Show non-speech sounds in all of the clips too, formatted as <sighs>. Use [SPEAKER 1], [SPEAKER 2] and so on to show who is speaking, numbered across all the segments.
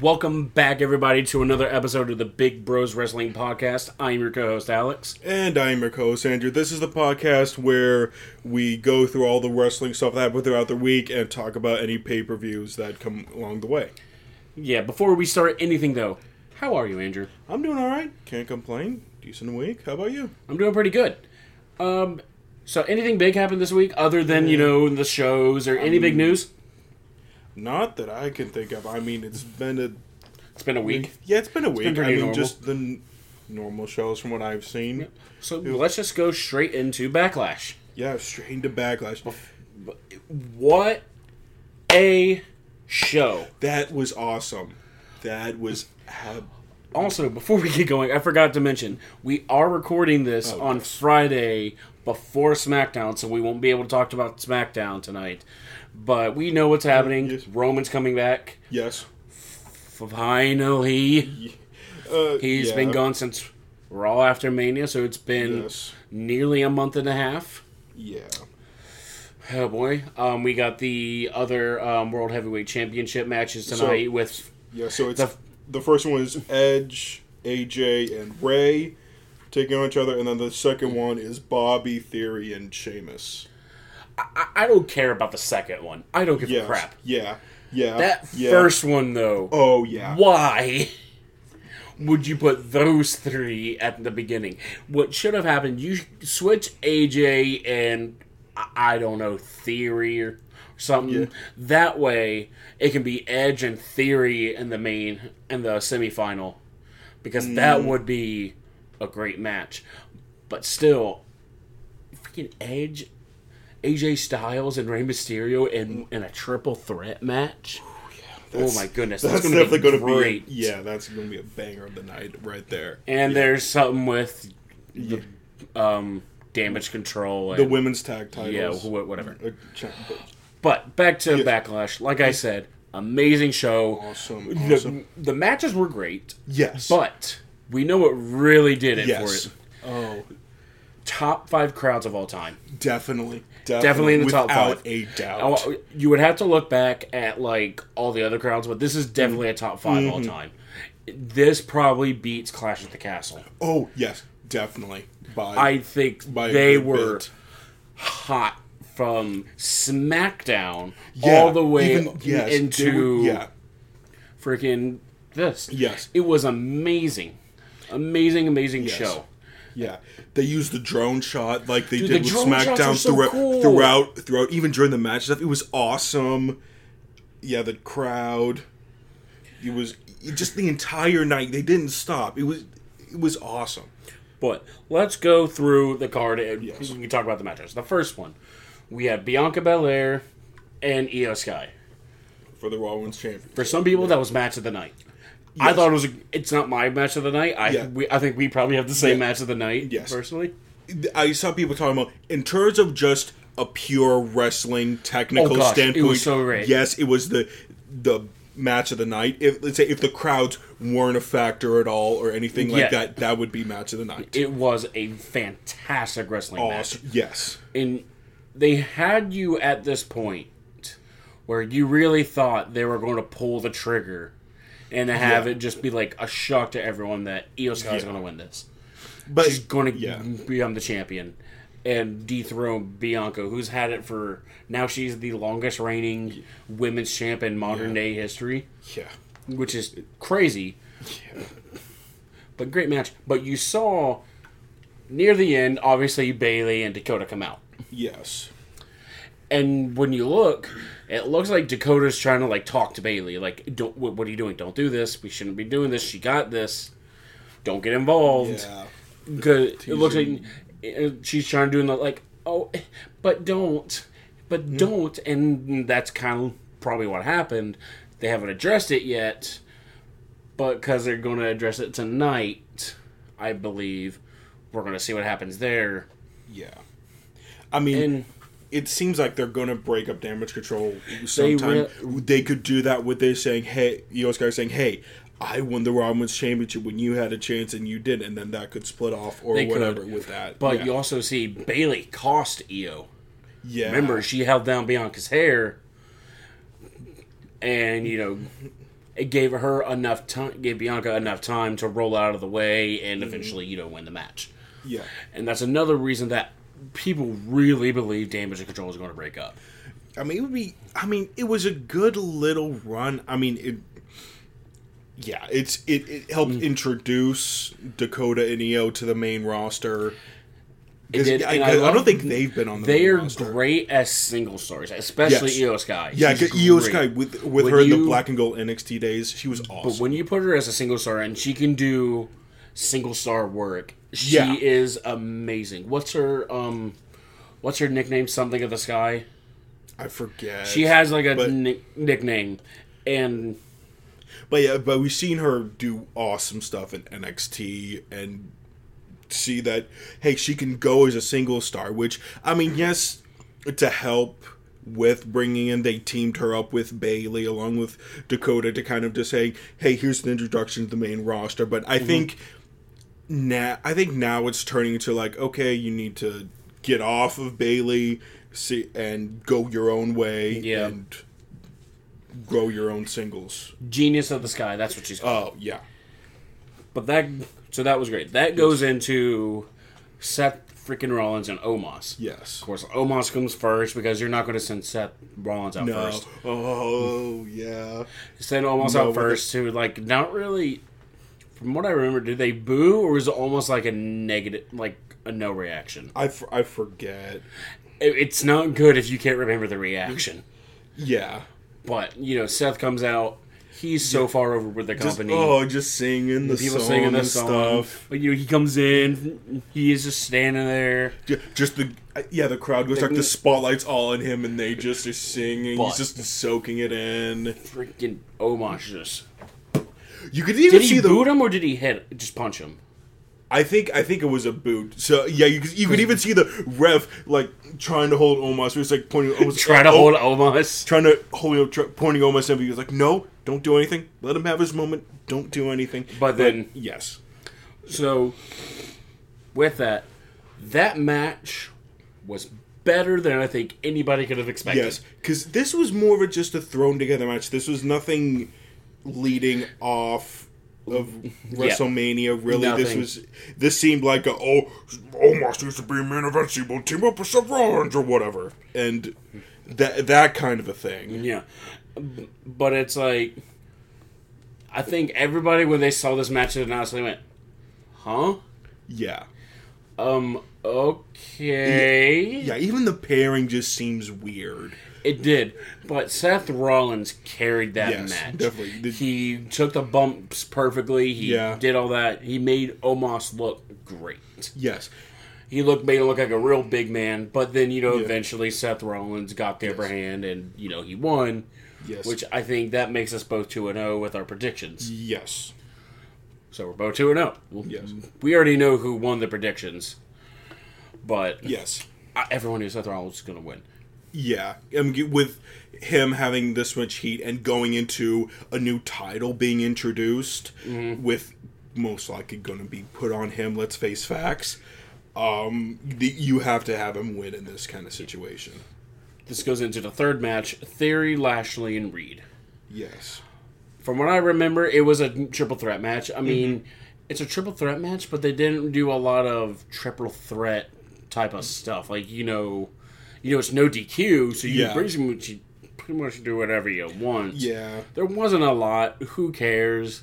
[SPEAKER 1] Welcome back, everybody, to another episode of the Big Bros Wrestling Podcast. I'm your co-host Alex.
[SPEAKER 2] And I'm your co-host Andrew. This is the podcast where we go through all the wrestling stuff that happened throughout the week and talk about any pay-per-views that come along the way.
[SPEAKER 1] Yeah, before we start anything though, how are you, Andrew?
[SPEAKER 2] I'm doing all right. Can't complain. Decent week. How about you?
[SPEAKER 1] I'm doing pretty good. Um, so anything big happened this week other than you know the shows or any big news?
[SPEAKER 2] Not that I can think of. I mean, it's been a
[SPEAKER 1] It's been a week.
[SPEAKER 2] yeah, it's been a week.
[SPEAKER 1] been
[SPEAKER 2] I mean,
[SPEAKER 1] normal.
[SPEAKER 2] just the n- normal shows from what I've seen.
[SPEAKER 1] So let's just go straight into Backlash.
[SPEAKER 2] Yeah, straight into backlash.
[SPEAKER 1] What a show!
[SPEAKER 2] That was awesome. That was. ab-
[SPEAKER 1] Also, before we get going, I forgot to mention we are recording this
[SPEAKER 2] Oh,
[SPEAKER 1] on
[SPEAKER 2] yes.
[SPEAKER 1] Friday before SmackDown, so we won't be able to talk about SmackDown tonight. But we know what's happening.
[SPEAKER 2] yes.
[SPEAKER 1] Roman's coming back.
[SPEAKER 2] Yes.
[SPEAKER 1] Finally, <laughs>
[SPEAKER 2] Uh,
[SPEAKER 1] he's
[SPEAKER 2] yeah.
[SPEAKER 1] been gone since Raw after Mania, so it's been
[SPEAKER 2] Yes.
[SPEAKER 1] nearly a month and a half.
[SPEAKER 2] Yeah.
[SPEAKER 1] Oh boy, um, we got the other um, World Heavyweight Championship matches
[SPEAKER 2] So-
[SPEAKER 1] tonight with
[SPEAKER 2] Yeah, so it's
[SPEAKER 1] The-
[SPEAKER 2] the, first one is Edge, AJ, and Rey taking on each other, and then the second one is Bobby, Theory, and Sheamus.
[SPEAKER 1] I, I don't care about the second one. I don't give
[SPEAKER 2] Yes.
[SPEAKER 1] a crap.
[SPEAKER 2] Yeah, yeah.
[SPEAKER 1] That
[SPEAKER 2] yeah.
[SPEAKER 1] first one though.
[SPEAKER 2] Oh yeah.
[SPEAKER 1] Why would you put those three at the beginning? What should have happened? You switch AJ and I- don't know Theory or something.
[SPEAKER 2] Yeah.
[SPEAKER 1] That way, it can be Edge and Theory in the main in the semifinal, because
[SPEAKER 2] Mm.
[SPEAKER 1] that would be a great match. But still, freaking Edge. AJ Styles and Rey Mysterio in, in a triple threat match.
[SPEAKER 2] That's-
[SPEAKER 1] oh my goodness,
[SPEAKER 2] That's,
[SPEAKER 1] that's, gonna
[SPEAKER 2] definitely going to
[SPEAKER 1] great.
[SPEAKER 2] be. Yeah, that's going to be a banger of the night right there.
[SPEAKER 1] And there's something with the um, damage control. And,
[SPEAKER 2] The women's tag titles.
[SPEAKER 1] yeah, wh- whatever.
[SPEAKER 2] Uh,
[SPEAKER 1] But back to
[SPEAKER 2] Yeah.
[SPEAKER 1] Backlash. Like I said, amazing show.
[SPEAKER 2] Awesome.
[SPEAKER 1] The, the matches were great,
[SPEAKER 2] Yes.
[SPEAKER 1] but we know what really did it
[SPEAKER 2] yes.
[SPEAKER 1] for it.
[SPEAKER 2] Oh,
[SPEAKER 1] Top five crowds of all time.
[SPEAKER 2] definitely.
[SPEAKER 1] Definitely in the top
[SPEAKER 2] without
[SPEAKER 1] five.
[SPEAKER 2] a doubt.
[SPEAKER 1] Oh, You would have to look back at like all the other crowds, but this is definitely a top 5
[SPEAKER 2] Mm-hmm.
[SPEAKER 1] all time. This probably beats Clash at the Castle.
[SPEAKER 2] oh, yes. Definitely. By,
[SPEAKER 1] I think
[SPEAKER 2] by
[SPEAKER 1] they were
[SPEAKER 2] bit.
[SPEAKER 1] hot from SmackDown
[SPEAKER 2] Yeah,
[SPEAKER 1] all the way
[SPEAKER 2] even- yes,
[SPEAKER 1] into
[SPEAKER 2] yeah.
[SPEAKER 1] freaking this.
[SPEAKER 2] Yes.
[SPEAKER 1] It was amazing. Amazing, amazing
[SPEAKER 2] Yes.
[SPEAKER 1] show.
[SPEAKER 2] Yeah, they used the drone shot like they
[SPEAKER 1] Dude,
[SPEAKER 2] did
[SPEAKER 1] the
[SPEAKER 2] with
[SPEAKER 1] drone shots are
[SPEAKER 2] SmackDown
[SPEAKER 1] so
[SPEAKER 2] throughout,
[SPEAKER 1] cool.
[SPEAKER 2] throughout, throughout, even during the match stuff. It was awesome. Yeah, the crowd. It was just the entire night. They didn't stop. It was, it was awesome.
[SPEAKER 1] But let's go through the card and
[SPEAKER 2] Yes.
[SPEAKER 1] we can talk about the matches. The first one, we had Bianca Belair and Iyo Sky.
[SPEAKER 2] For the Raw Women's Championship.
[SPEAKER 1] For some people, that was match of the night. I thought it was. A, it's not my match of the night. I
[SPEAKER 2] Yeah.
[SPEAKER 1] we, I think we probably have the same
[SPEAKER 2] Yeah.
[SPEAKER 1] match of the night.
[SPEAKER 2] Yes.
[SPEAKER 1] personally.
[SPEAKER 2] I saw people talking about in terms of just a pure wrestling technical
[SPEAKER 1] Oh, gosh, it
[SPEAKER 2] standpoint.
[SPEAKER 1] was so great.
[SPEAKER 2] Yes, it was the the match of the night. If let's say if the crowds weren't a factor at all or anything like
[SPEAKER 1] Yeah.
[SPEAKER 2] that, that would be match of the night.
[SPEAKER 1] It was a fantastic wrestling match.
[SPEAKER 2] Yes.
[SPEAKER 1] and they had you at this point where you really thought they were going to pull the trigger and to have
[SPEAKER 2] Yeah.
[SPEAKER 1] it just be like a shock to everyone that Iyo Sky is
[SPEAKER 2] Yeah.
[SPEAKER 1] going to win this.
[SPEAKER 2] But
[SPEAKER 1] She's going to
[SPEAKER 2] yeah.
[SPEAKER 1] become the champion and dethrone Bianca, who's had it for now. She's the longest reigning women's champ in modern day history,
[SPEAKER 2] Yeah.
[SPEAKER 1] which is crazy. Yeah. But great match. But you saw near the end, obviously Bayley and Dakota come out.
[SPEAKER 2] Yes.
[SPEAKER 1] And when you look, it looks like Dakota's trying to like talk to Bayley, like, "Don't what, are you doing? Don't do this. We shouldn't be doing this. She got this. Don't get involved."
[SPEAKER 2] Yeah.
[SPEAKER 1] Because it looks like she's trying to do the like, "Oh, but don't, but hmm. don't," and that's kind of probably what happened. They haven't addressed it yet, but because they're going to address it tonight, I believe we're going to see what happens there.
[SPEAKER 2] Yeah. I mean,
[SPEAKER 1] And
[SPEAKER 2] it seems like they're going to break up damage control sometime.
[SPEAKER 1] re-
[SPEAKER 2] They, could do that with this saying, hey, Iyo Sky saying, hey, I won the Raw Women's Championship when you had a chance and you didn't,' and then that could split off or
[SPEAKER 1] They could.
[SPEAKER 2] whatever with that.
[SPEAKER 1] But
[SPEAKER 2] yeah.
[SPEAKER 1] you also see Bayley cost Iyo.
[SPEAKER 2] yeah.
[SPEAKER 1] Remember, she held down Bianca's hair, and you know, it gave her enough time, gave Bianca enough time to roll out of the way and mm-hmm. eventually, you know, win the match.
[SPEAKER 2] Yeah.
[SPEAKER 1] And that's another reason that people really believe Damage and Control is going to break up.
[SPEAKER 2] I mean, it would be. I mean, it was a good little run. I mean, it. Yeah, it's it, it helped
[SPEAKER 1] Mm.
[SPEAKER 2] introduce Dakota and Iyo to the main roster. 'Cause
[SPEAKER 1] did,
[SPEAKER 2] I,
[SPEAKER 1] I
[SPEAKER 2] I don't think they've been on the
[SPEAKER 1] They are
[SPEAKER 2] roster.
[SPEAKER 1] great as single stars, especially
[SPEAKER 2] Yes.
[SPEAKER 1] Iyo Sky.
[SPEAKER 2] Yeah,
[SPEAKER 1] Iyo.
[SPEAKER 2] Sky with with
[SPEAKER 1] When
[SPEAKER 2] her in the black and gold NXT days, she was awesome.
[SPEAKER 1] But when you put her as a single star and she can do single star work, she
[SPEAKER 2] Yeah.
[SPEAKER 1] is amazing. What's her um what's her nickname? Something of the sky?
[SPEAKER 2] I forget.
[SPEAKER 1] She has like a
[SPEAKER 2] But-
[SPEAKER 1] nick- nickname. And
[SPEAKER 2] But yeah, but we've seen her do awesome stuff in NXT and see that hey, she can go as a single star. Which I mean, yes, to help with bringing in, they teamed her up with Bayley along with Dakota to kind of just say, hey, here's an introduction to the main roster. But I think now, I think now it's turning to like, okay, you need to get off of Bayley, see, and go your own way,
[SPEAKER 1] Yeah.
[SPEAKER 2] and grow your own singles.
[SPEAKER 1] Genius of the Sky, that's what she's called.
[SPEAKER 2] Oh yeah.
[SPEAKER 1] But that so that was great. That goes into Seth freaking Rollins and Omos.
[SPEAKER 2] Yes.
[SPEAKER 1] Of course, Omos comes first because you're not going to send Seth Rollins out
[SPEAKER 2] No.
[SPEAKER 1] first.
[SPEAKER 2] Oh yeah.
[SPEAKER 1] Send Omos
[SPEAKER 2] No,
[SPEAKER 1] out first to like not really. From what I remember, did they boo or was it almost like a negative, like a no reaction?
[SPEAKER 2] I, f- I forget.
[SPEAKER 1] It, it's not good if you can't remember the reaction.
[SPEAKER 2] Yeah.
[SPEAKER 1] But you know, Seth comes out. He's so far over with the
[SPEAKER 2] Just,
[SPEAKER 1] company.
[SPEAKER 2] oh, just singing the
[SPEAKER 1] People singing the song.
[SPEAKER 2] stuff.
[SPEAKER 1] But you know, he comes in. He is just standing there.
[SPEAKER 2] Ju- Just the uh, yeah, the crowd goes like the spotlight's all on him, and they just are singing.
[SPEAKER 1] But-
[SPEAKER 2] He's just soaking it in.
[SPEAKER 1] Freaking Omos just.
[SPEAKER 2] You could even
[SPEAKER 1] Did
[SPEAKER 2] see
[SPEAKER 1] he
[SPEAKER 2] the.
[SPEAKER 1] boot him or did he hit? Just punch him?
[SPEAKER 2] I think I think it was a boot. So yeah, you could, you could even see the ref like trying to hold Omos. He was like pointing. Almost, <laughs>
[SPEAKER 1] Try to
[SPEAKER 2] oh,
[SPEAKER 1] hold Omos.
[SPEAKER 2] Trying to hold try, pointing Omos, and he was like, "No, don't do anything. Let him have his moment. Don't do anything."
[SPEAKER 1] But then-
[SPEAKER 2] yes,
[SPEAKER 1] So, with that, that match was better than I think anybody could have expected.
[SPEAKER 2] Yes, because this was more of a just a thrown together match. This was nothing leading off of <laughs> WrestleMania. Really, this was this seemed like a oh almost used to be a main event. So we'll team up with Seth Rollins or whatever, and that that kind of a thing.
[SPEAKER 1] Yeah. But it's like, I think everybody, when they saw this match announced, they went, huh?
[SPEAKER 2] Yeah,
[SPEAKER 1] Um, okay.
[SPEAKER 2] yeah. Even the pairing just seems weird.
[SPEAKER 1] It did, but Seth Rollins carried that
[SPEAKER 2] Yes,
[SPEAKER 1] match.
[SPEAKER 2] definitely.
[SPEAKER 1] He took the bumps perfectly. He
[SPEAKER 2] Yeah.
[SPEAKER 1] did all that. He made Omos look great.
[SPEAKER 2] Yes,
[SPEAKER 1] He looked made him look like a real big man. But then you know,
[SPEAKER 2] Yeah.
[SPEAKER 1] eventually Seth Rollins got the upper hand, and you know he won.
[SPEAKER 2] yes,
[SPEAKER 1] Which I think that makes us both two and zero with our predictions.
[SPEAKER 2] yes,
[SPEAKER 1] So we're both two and oh. zero.
[SPEAKER 2] Yes.
[SPEAKER 1] We already know who won the predictions, but
[SPEAKER 2] yes.
[SPEAKER 1] I- everyone knew Seth Rollins was going to win.
[SPEAKER 2] Yeah, I mean, with him having this much heat and going into a new title being introduced, with most likely going to be put on him. Let's face facts. Um, the, you have to have him win in this kind of situation.
[SPEAKER 1] This goes into the third match: Theory, Lashley, and Reed.
[SPEAKER 2] Yes.
[SPEAKER 1] From what I remember, it was a triple threat match. I mean,
[SPEAKER 2] Mm-hmm.
[SPEAKER 1] it's a triple threat match, but they didn't do a lot of triple threat type of stuff. Like you know, you know, it's no DQ, so you
[SPEAKER 2] Yeah.
[SPEAKER 1] pretty much pretty much do whatever you want.
[SPEAKER 2] Yeah.
[SPEAKER 1] There wasn't a lot. Who cares?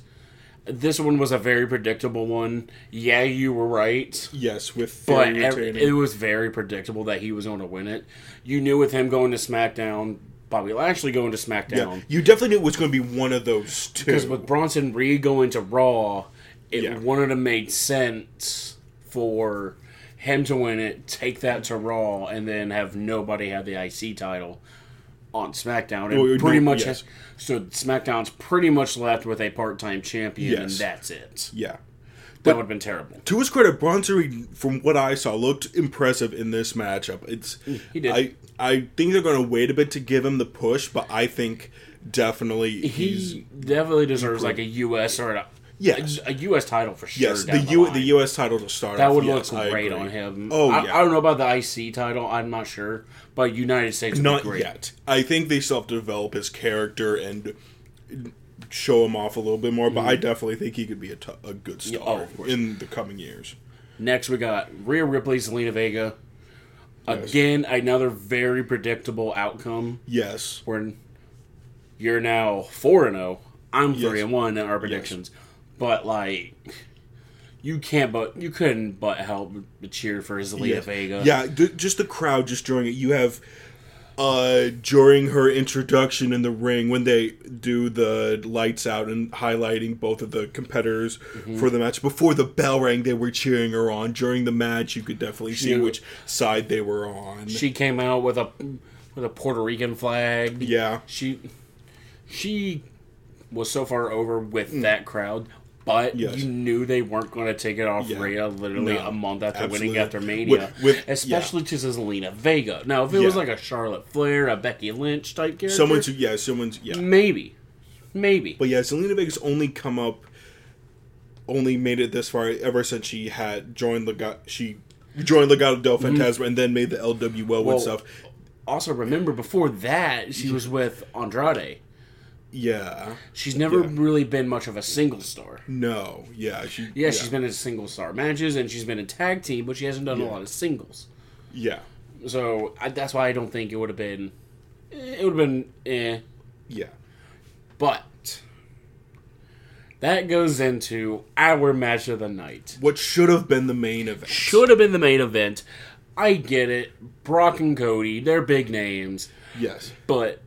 [SPEAKER 1] This one was a very predictable one. Yeah, you were right.
[SPEAKER 2] Yes, with
[SPEAKER 1] But
[SPEAKER 2] Theory
[SPEAKER 1] ev-
[SPEAKER 2] retaining.
[SPEAKER 1] it was very predictable that he was going to win it. You knew with him going to SmackDown, Bobby Lashley going to
[SPEAKER 2] yeah,
[SPEAKER 1] SmackDown.
[SPEAKER 2] you definitely knew it was going to be one of those two.
[SPEAKER 1] Because with Bronson Reed going to Raw, it
[SPEAKER 2] Yeah.
[SPEAKER 1] wouldn't have made sense for him to win it, take that to Raw, and then have nobody have the IC title on SmackDown. And
[SPEAKER 2] Or- or
[SPEAKER 1] pretty
[SPEAKER 2] no-
[SPEAKER 1] much,
[SPEAKER 2] yes.
[SPEAKER 1] so SmackDown's pretty much left with a part-time champion, and that's it.
[SPEAKER 2] yeah.
[SPEAKER 1] That would have been terrible.
[SPEAKER 2] To his credit, Bronson from what I saw, looked impressive in this matchup. It's mm,
[SPEAKER 1] He did.
[SPEAKER 2] I I think they're going to wait a bit to give him the push, but I think definitely he's
[SPEAKER 1] He definitely deserves like a U.S. or a,
[SPEAKER 2] Yes.
[SPEAKER 1] a, U.S. title for sure.
[SPEAKER 2] yes the U
[SPEAKER 1] line.
[SPEAKER 2] the U.S. title to start.
[SPEAKER 1] That
[SPEAKER 2] off,
[SPEAKER 1] would
[SPEAKER 2] yes,
[SPEAKER 1] look
[SPEAKER 2] I
[SPEAKER 1] great on him.
[SPEAKER 2] Oh,
[SPEAKER 1] I,
[SPEAKER 2] yeah.
[SPEAKER 1] I don't know about the IC title. I'm not sure, but United States would
[SPEAKER 2] Not
[SPEAKER 1] be great.
[SPEAKER 2] yet. I think they still have to develop his character and show him off a little bit more. But I mm-hmm. definitely think he could be a, t- a good
[SPEAKER 1] oh,
[SPEAKER 2] star
[SPEAKER 1] course.
[SPEAKER 2] in the coming years.
[SPEAKER 1] Next, we got Rhea Ripley, Zelina Vega. Again, another very predictable outcome.
[SPEAKER 2] Yes.
[SPEAKER 1] Where you're now four and zero. I'm
[SPEAKER 2] Yes.
[SPEAKER 1] three and one in our predictions, but like. You can't, but you couldn't but help but cheer for Zelina
[SPEAKER 2] Yeah,
[SPEAKER 1] Vega.
[SPEAKER 2] yeah th- just the crowd just during it. You have uh during her introduction in the ring when they do the lights out and highlighting both of the competitors
[SPEAKER 1] Mm-hmm.
[SPEAKER 2] for the match before the bell rang they were cheering her on during the match you could definitely see which side they were on
[SPEAKER 1] She came out with a with a Puerto Rican flag.
[SPEAKER 2] yeah
[SPEAKER 1] She she was so far over with that crowd, but.
[SPEAKER 2] Yes.
[SPEAKER 1] you knew they weren't going to take it off
[SPEAKER 2] Yeah.
[SPEAKER 1] Rhea literally
[SPEAKER 2] No,
[SPEAKER 1] a month after winning
[SPEAKER 2] absolutely.
[SPEAKER 1] after Mania,
[SPEAKER 2] With- with-
[SPEAKER 1] especially to Zelina Vega. Now, if it was like a Charlotte Flair, a Becky Lynch type character,
[SPEAKER 2] someone's yeah someone's yeah
[SPEAKER 1] maybe, maybe.
[SPEAKER 2] But yeah, Zelina Vega's only come up, only made it this far ever since she had joined Legado. She joined Legado del Fantasma and then made the LWO
[SPEAKER 1] Mm-hmm. Well,
[SPEAKER 2] and stuff.
[SPEAKER 1] also, remember before that she was with Andrade.
[SPEAKER 2] Yeah,
[SPEAKER 1] She's never
[SPEAKER 2] Yeah.
[SPEAKER 1] really been much of a single star.
[SPEAKER 2] no, yeah, she.
[SPEAKER 1] Yeah, she's been in single star matches and she's been in tag team, but she hasn't done a lot of singles.
[SPEAKER 2] Yeah,
[SPEAKER 1] So I, that's why I don't think it would have been. It would have been eh.
[SPEAKER 2] yeah,
[SPEAKER 1] But that goes into our match of the night.
[SPEAKER 2] what should have been the main event.
[SPEAKER 1] Should have been the main event. I get it. Brock and Cody, they're big names,
[SPEAKER 2] Yes,
[SPEAKER 1] but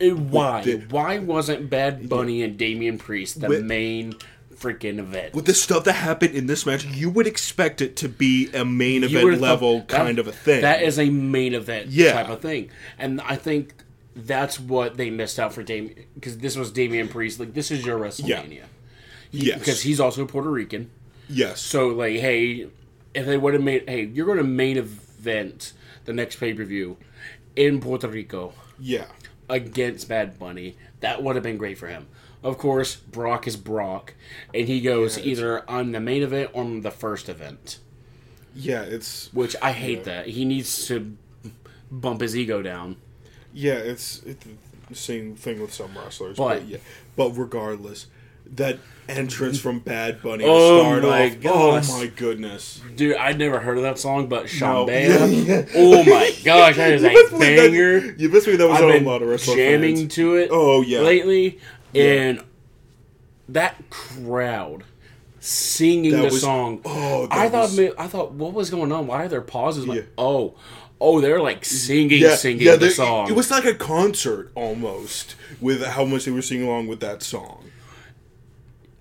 [SPEAKER 1] why?
[SPEAKER 2] the-
[SPEAKER 1] why wasn't Bad Bunny and Damian Priest the
[SPEAKER 2] With-
[SPEAKER 1] main freaking event?
[SPEAKER 2] with the stuff that happened in this match, you would expect it to be a main
[SPEAKER 1] You
[SPEAKER 2] event level
[SPEAKER 1] that-
[SPEAKER 2] kind of a thing.
[SPEAKER 1] That is a main event
[SPEAKER 2] Yeah.
[SPEAKER 1] type of thing, and I think that's what they missed out for Damian because this was Damian Priest. Like this is your WrestleMania. He-
[SPEAKER 2] Yes.
[SPEAKER 1] because he's also Puerto Rican.
[SPEAKER 2] yes,
[SPEAKER 1] So like, hey, if they would have made, hey, you're going to main event the next pay per view in Puerto Rico
[SPEAKER 2] yeah,
[SPEAKER 1] against Bad Bunny, that would have been great for him. Of course, Brock is Brock, and he goes either on the main event or on the first event.
[SPEAKER 2] yeah. It's
[SPEAKER 1] Which I hate that. He needs to bump his ego down.
[SPEAKER 2] Yeah, it's, it's the same thing with some wrestlers.
[SPEAKER 1] But-
[SPEAKER 2] But, yeah, but regardless, that entrance from Bad Bunny to
[SPEAKER 1] Oh
[SPEAKER 2] start
[SPEAKER 1] my
[SPEAKER 2] off.
[SPEAKER 1] Oh gosh.
[SPEAKER 2] Oh my goodness!
[SPEAKER 1] Dude, I'd never heard of that song, but
[SPEAKER 2] No.
[SPEAKER 1] Shambhala. <laughs>
[SPEAKER 2] Yeah, yeah.
[SPEAKER 1] Oh my gosh, that is a
[SPEAKER 2] You best believe that-
[SPEAKER 1] banger.
[SPEAKER 2] You best believe that was
[SPEAKER 1] I've
[SPEAKER 2] on a lot of wrestling
[SPEAKER 1] jamming
[SPEAKER 2] fans.
[SPEAKER 1] to it.
[SPEAKER 2] Oh, yeah.
[SPEAKER 1] lately, and that crowd singing
[SPEAKER 2] That
[SPEAKER 1] the
[SPEAKER 2] was-
[SPEAKER 1] song.
[SPEAKER 2] oh, that
[SPEAKER 1] I thought,
[SPEAKER 2] was-
[SPEAKER 1] ma- I thought, what was going on? Why are there pauses? Like,
[SPEAKER 2] Yeah.
[SPEAKER 1] oh, oh, they're like singing, singing the song.
[SPEAKER 2] It was like a concert almost with how much they were singing along with that song.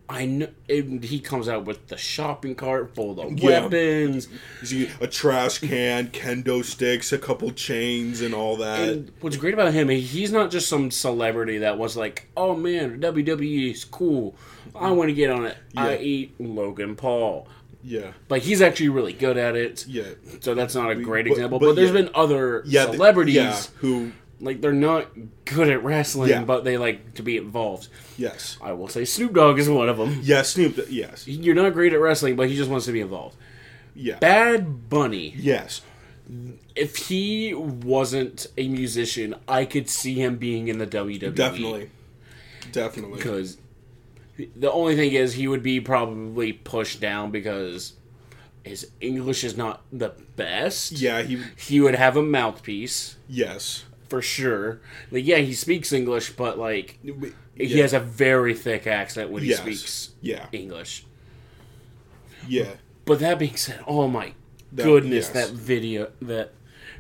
[SPEAKER 1] I know and he comes out with the shopping cart full of
[SPEAKER 2] Yeah.
[SPEAKER 1] weapons.
[SPEAKER 2] You see a trash can, kendo sticks, a couple chains, and all that.
[SPEAKER 1] And what's great about him, he's not just some celebrity that was like, "Oh man, WWE is cool. I want to get on it." I eat Logan Paul,
[SPEAKER 2] yeah,
[SPEAKER 1] but he's actually really good at it.
[SPEAKER 2] yeah,
[SPEAKER 1] So that's not a great
[SPEAKER 2] but-
[SPEAKER 1] example.
[SPEAKER 2] but
[SPEAKER 1] But, there's
[SPEAKER 2] yeah.
[SPEAKER 1] been other
[SPEAKER 2] yeah.
[SPEAKER 1] celebrities
[SPEAKER 2] yeah, who?
[SPEAKER 1] Like they're not good at wrestling,
[SPEAKER 2] Yeah.
[SPEAKER 1] but they like to be involved.
[SPEAKER 2] Yes,
[SPEAKER 1] I will say Snoop Dogg is one of them.
[SPEAKER 2] yeah. Snoop. Yes,
[SPEAKER 1] You're not great at wrestling, but he just wants to be involved.
[SPEAKER 2] yeah,
[SPEAKER 1] Bad Bunny.
[SPEAKER 2] yes.
[SPEAKER 1] If he wasn't a musician, I could see him being in the WWE.
[SPEAKER 2] Definitely, definitely.
[SPEAKER 1] because the only thing is he would be probably pushed down because his English is not the best.
[SPEAKER 2] Yeah, he.
[SPEAKER 1] He would have a mouthpiece
[SPEAKER 2] Yes.
[SPEAKER 1] For sure. Like, yeah, he speaks English, but like he has a very thick accent when he
[SPEAKER 2] Yes.
[SPEAKER 1] speaks
[SPEAKER 2] Yeah.
[SPEAKER 1] English.
[SPEAKER 2] Yeah.
[SPEAKER 1] But that being said, oh my
[SPEAKER 2] That-
[SPEAKER 1] goodness,
[SPEAKER 2] yes.
[SPEAKER 1] that video, that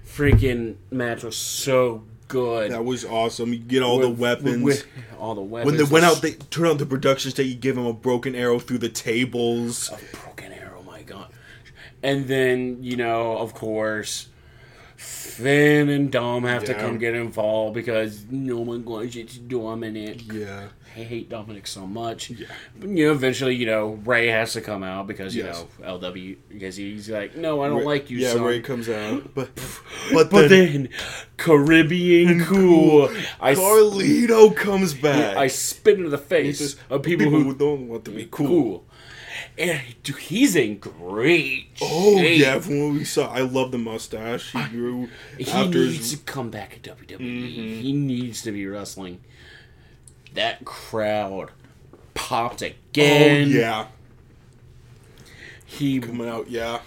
[SPEAKER 1] freaking match was so good.
[SPEAKER 2] That was awesome. You get all the weapons.
[SPEAKER 1] with all the weapons.
[SPEAKER 2] when they went out, they turned on the production stage. You give him a broken arrow through the tables.
[SPEAKER 1] A broken arrow my god and then you know of course finn and dom have to come get involved because no one wants you to dominate
[SPEAKER 2] Yeah.
[SPEAKER 1] i hate dominic so much Yeah. but you know eventually you know rey has to come out because you
[SPEAKER 2] Yes.
[SPEAKER 1] know lw because he's like no i don't
[SPEAKER 2] Rey-
[SPEAKER 1] like you
[SPEAKER 2] Yeah,
[SPEAKER 1] son.
[SPEAKER 2] Rey comes out, <laughs> but but,
[SPEAKER 1] but
[SPEAKER 2] then,
[SPEAKER 1] then caribbean cool i
[SPEAKER 2] Carlito comes back.
[SPEAKER 1] I spit into the face
[SPEAKER 2] Just
[SPEAKER 1] of people, who
[SPEAKER 2] don't want to be cool.
[SPEAKER 1] cool. And dude, he's in great
[SPEAKER 2] Oh
[SPEAKER 1] shape.
[SPEAKER 2] yeah, from what we saw, I love the mustache he grew
[SPEAKER 1] He
[SPEAKER 2] after
[SPEAKER 1] needs
[SPEAKER 2] his.
[SPEAKER 1] to come back at WWE.
[SPEAKER 2] Mm-hmm.
[SPEAKER 1] He needs to be wrestling. that crowd popped
[SPEAKER 2] Oh
[SPEAKER 1] again.
[SPEAKER 2] yeah,
[SPEAKER 1] He
[SPEAKER 2] coming out. Yeah,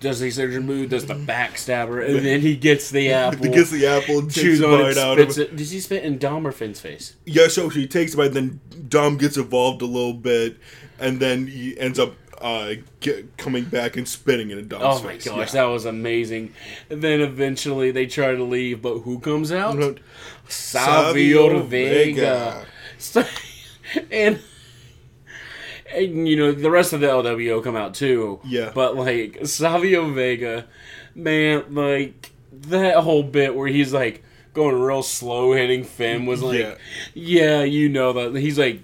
[SPEAKER 1] does the surgeon move, does the backstabber, and then he gets the apple. <laughs>
[SPEAKER 2] he gets the apple and
[SPEAKER 1] chews on it,
[SPEAKER 2] out of
[SPEAKER 1] spits
[SPEAKER 2] it.
[SPEAKER 1] it. Does he spit in Dom or Finn's face?
[SPEAKER 2] Yeah, so he takes a bite, then Dom gets involved a little bit, and then he ends up uh, get, coming back and spitting in a Dom's
[SPEAKER 1] Oh my
[SPEAKER 2] face.
[SPEAKER 1] gosh,
[SPEAKER 2] Yeah.
[SPEAKER 1] that was amazing. And then eventually they try to leave, but who comes out?
[SPEAKER 2] No,
[SPEAKER 1] Savio
[SPEAKER 2] Savio
[SPEAKER 1] Vega.
[SPEAKER 2] Vega.
[SPEAKER 1] And, and you know the rest of the LWO come out too.
[SPEAKER 2] Yeah.
[SPEAKER 1] But like Savio Vega, man, like that whole bit where he's like going real slow hitting Finn was like,
[SPEAKER 2] Yeah.
[SPEAKER 1] yeah, you know that he's like,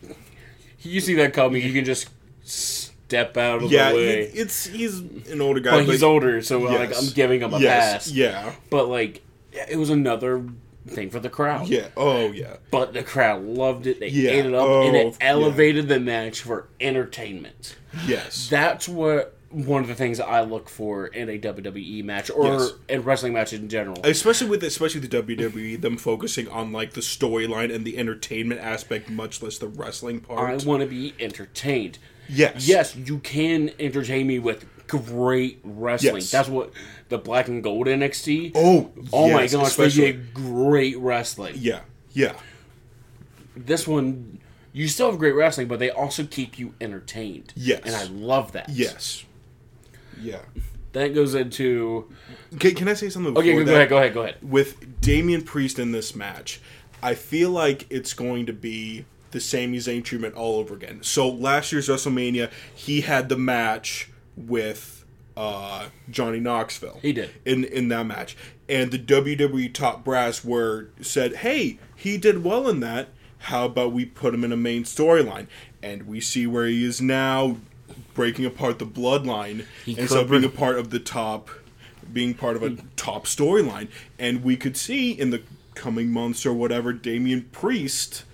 [SPEAKER 1] you see that coming, you can just step out of
[SPEAKER 2] Yeah,
[SPEAKER 1] the
[SPEAKER 2] he,
[SPEAKER 1] way.
[SPEAKER 2] it's he's an older guy.
[SPEAKER 1] But he's older, so uh,
[SPEAKER 2] like.
[SPEAKER 1] I'm giving him a
[SPEAKER 2] yes,
[SPEAKER 1] pass.
[SPEAKER 2] Yeah,
[SPEAKER 1] But like, it was another thing for the crowd.
[SPEAKER 2] yeah. Oh yeah.
[SPEAKER 1] But the crowd loved it. They
[SPEAKER 2] Yeah.
[SPEAKER 1] ate it up, and
[SPEAKER 2] Oh,
[SPEAKER 1] it elevated the match for entertainment.
[SPEAKER 2] Yes.
[SPEAKER 1] That's what one of the things I look for in a WWE match or
[SPEAKER 2] Yes.
[SPEAKER 1] in wrestling match in general.
[SPEAKER 2] especially with especially the WWE, them focusing on like the storyline and the entertainment aspect, much less the wrestling part.
[SPEAKER 1] I want to be entertained.
[SPEAKER 2] yes.
[SPEAKER 1] Yes, you can entertain me with great wrestling.
[SPEAKER 2] Yes.
[SPEAKER 1] That's what the black and gold NXT.
[SPEAKER 2] Oh.
[SPEAKER 1] oh my
[SPEAKER 2] yes,
[SPEAKER 1] gosh, they
[SPEAKER 2] especially-
[SPEAKER 1] get great wrestling.
[SPEAKER 2] Yeah. Yeah.
[SPEAKER 1] this one you still have great wrestling, but they also keep you entertained.
[SPEAKER 2] Yes.
[SPEAKER 1] and I love that.
[SPEAKER 2] Yes. Yeah.
[SPEAKER 1] that goes into.
[SPEAKER 2] Can, can I say something?
[SPEAKER 1] Okay, go ahead, go ahead, go ahead.
[SPEAKER 2] with Damian Priest in this match, I feel like it's going to be the Sami Zayn treatment all over again. So last year's WrestleMania, he had the match with uh, Johnny Knoxville.
[SPEAKER 1] He did.
[SPEAKER 2] in in that match, and the WWE top brass were said, "Hey, he did well in that. How about we put him in a main storyline?" And we see where he is now, breaking apart the bloodline
[SPEAKER 1] He
[SPEAKER 2] and so being a part of the top, being part of a hmm. top storyline. And we could see in the coming months or whatever, Damian Priest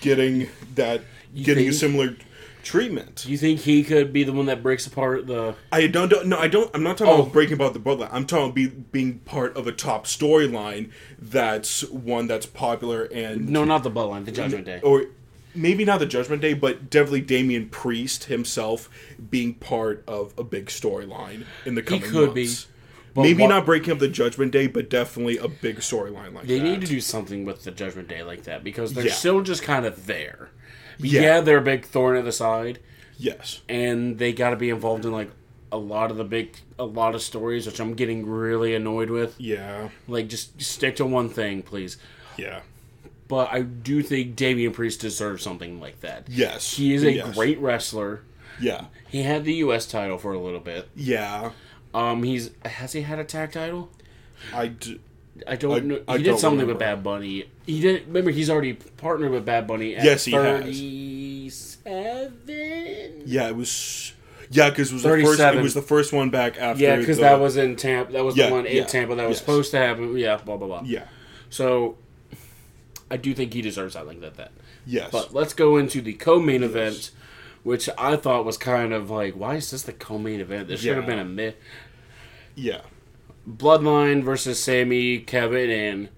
[SPEAKER 2] getting that, getting a similar treatment.
[SPEAKER 1] You think he could be the one that breaks apart the?
[SPEAKER 2] I don't, don't no I don't I'm not talking
[SPEAKER 1] Oh.
[SPEAKER 2] about breaking apart the bloodline. I'm talking about be, being part of a top storyline that's one that's popular and
[SPEAKER 1] No, not the bloodline. The Judgment Day.
[SPEAKER 2] or maybe not the Judgment Day, but definitely Damian Priest himself being part of a big storyline in the coming
[SPEAKER 1] could be,
[SPEAKER 2] months.
[SPEAKER 1] but
[SPEAKER 2] maybe
[SPEAKER 1] what-
[SPEAKER 2] not breaking up the Judgment Day, but definitely a big storyline like
[SPEAKER 1] They
[SPEAKER 2] that.
[SPEAKER 1] They need to do something with the Judgment Day like that because they're
[SPEAKER 2] Yeah.
[SPEAKER 1] still just kind of there.
[SPEAKER 2] Yeah.
[SPEAKER 1] Yeah. they're a big thorn in the side,
[SPEAKER 2] yes.
[SPEAKER 1] and they got to be involved in like a lot of the big, a lot of stories, which I'm getting really annoyed with.
[SPEAKER 2] Yeah.
[SPEAKER 1] Like, just stick to one thing, please.
[SPEAKER 2] Yeah.
[SPEAKER 1] But I do think Damian Priest deserves something like that.
[SPEAKER 2] Yes.
[SPEAKER 1] He is a
[SPEAKER 2] Yes.
[SPEAKER 1] great wrestler.
[SPEAKER 2] Yeah.
[SPEAKER 1] He had the U.S. title for a little bit.
[SPEAKER 2] Yeah.
[SPEAKER 1] Um, he's has he had a tag title?
[SPEAKER 2] I d-
[SPEAKER 1] I do I don't
[SPEAKER 2] I-
[SPEAKER 1] know. He
[SPEAKER 2] I
[SPEAKER 1] did something
[SPEAKER 2] remember.
[SPEAKER 1] with Bad Bunny. He did. Remember, he's already partnered with Bad Bunny. At
[SPEAKER 2] Yes, he has.
[SPEAKER 1] Thirty-seven.
[SPEAKER 2] yeah, it was yeah, because it was the first. It was the first one back after.
[SPEAKER 1] Yeah, because that was in Tampa. That was
[SPEAKER 2] Yeah,
[SPEAKER 1] the one in
[SPEAKER 2] yeah,
[SPEAKER 1] Tampa that was
[SPEAKER 2] yes.
[SPEAKER 1] supposed to happen. Yeah, blah blah blah.
[SPEAKER 2] Yeah.
[SPEAKER 1] So, I do think he deserves something like that.
[SPEAKER 2] Yes.
[SPEAKER 1] But let's go into the co-main event, which I thought was kind of like, why is this the co-main event? This should have been a myth.
[SPEAKER 2] yeah.
[SPEAKER 1] Bloodline versus Sami, Kevin, and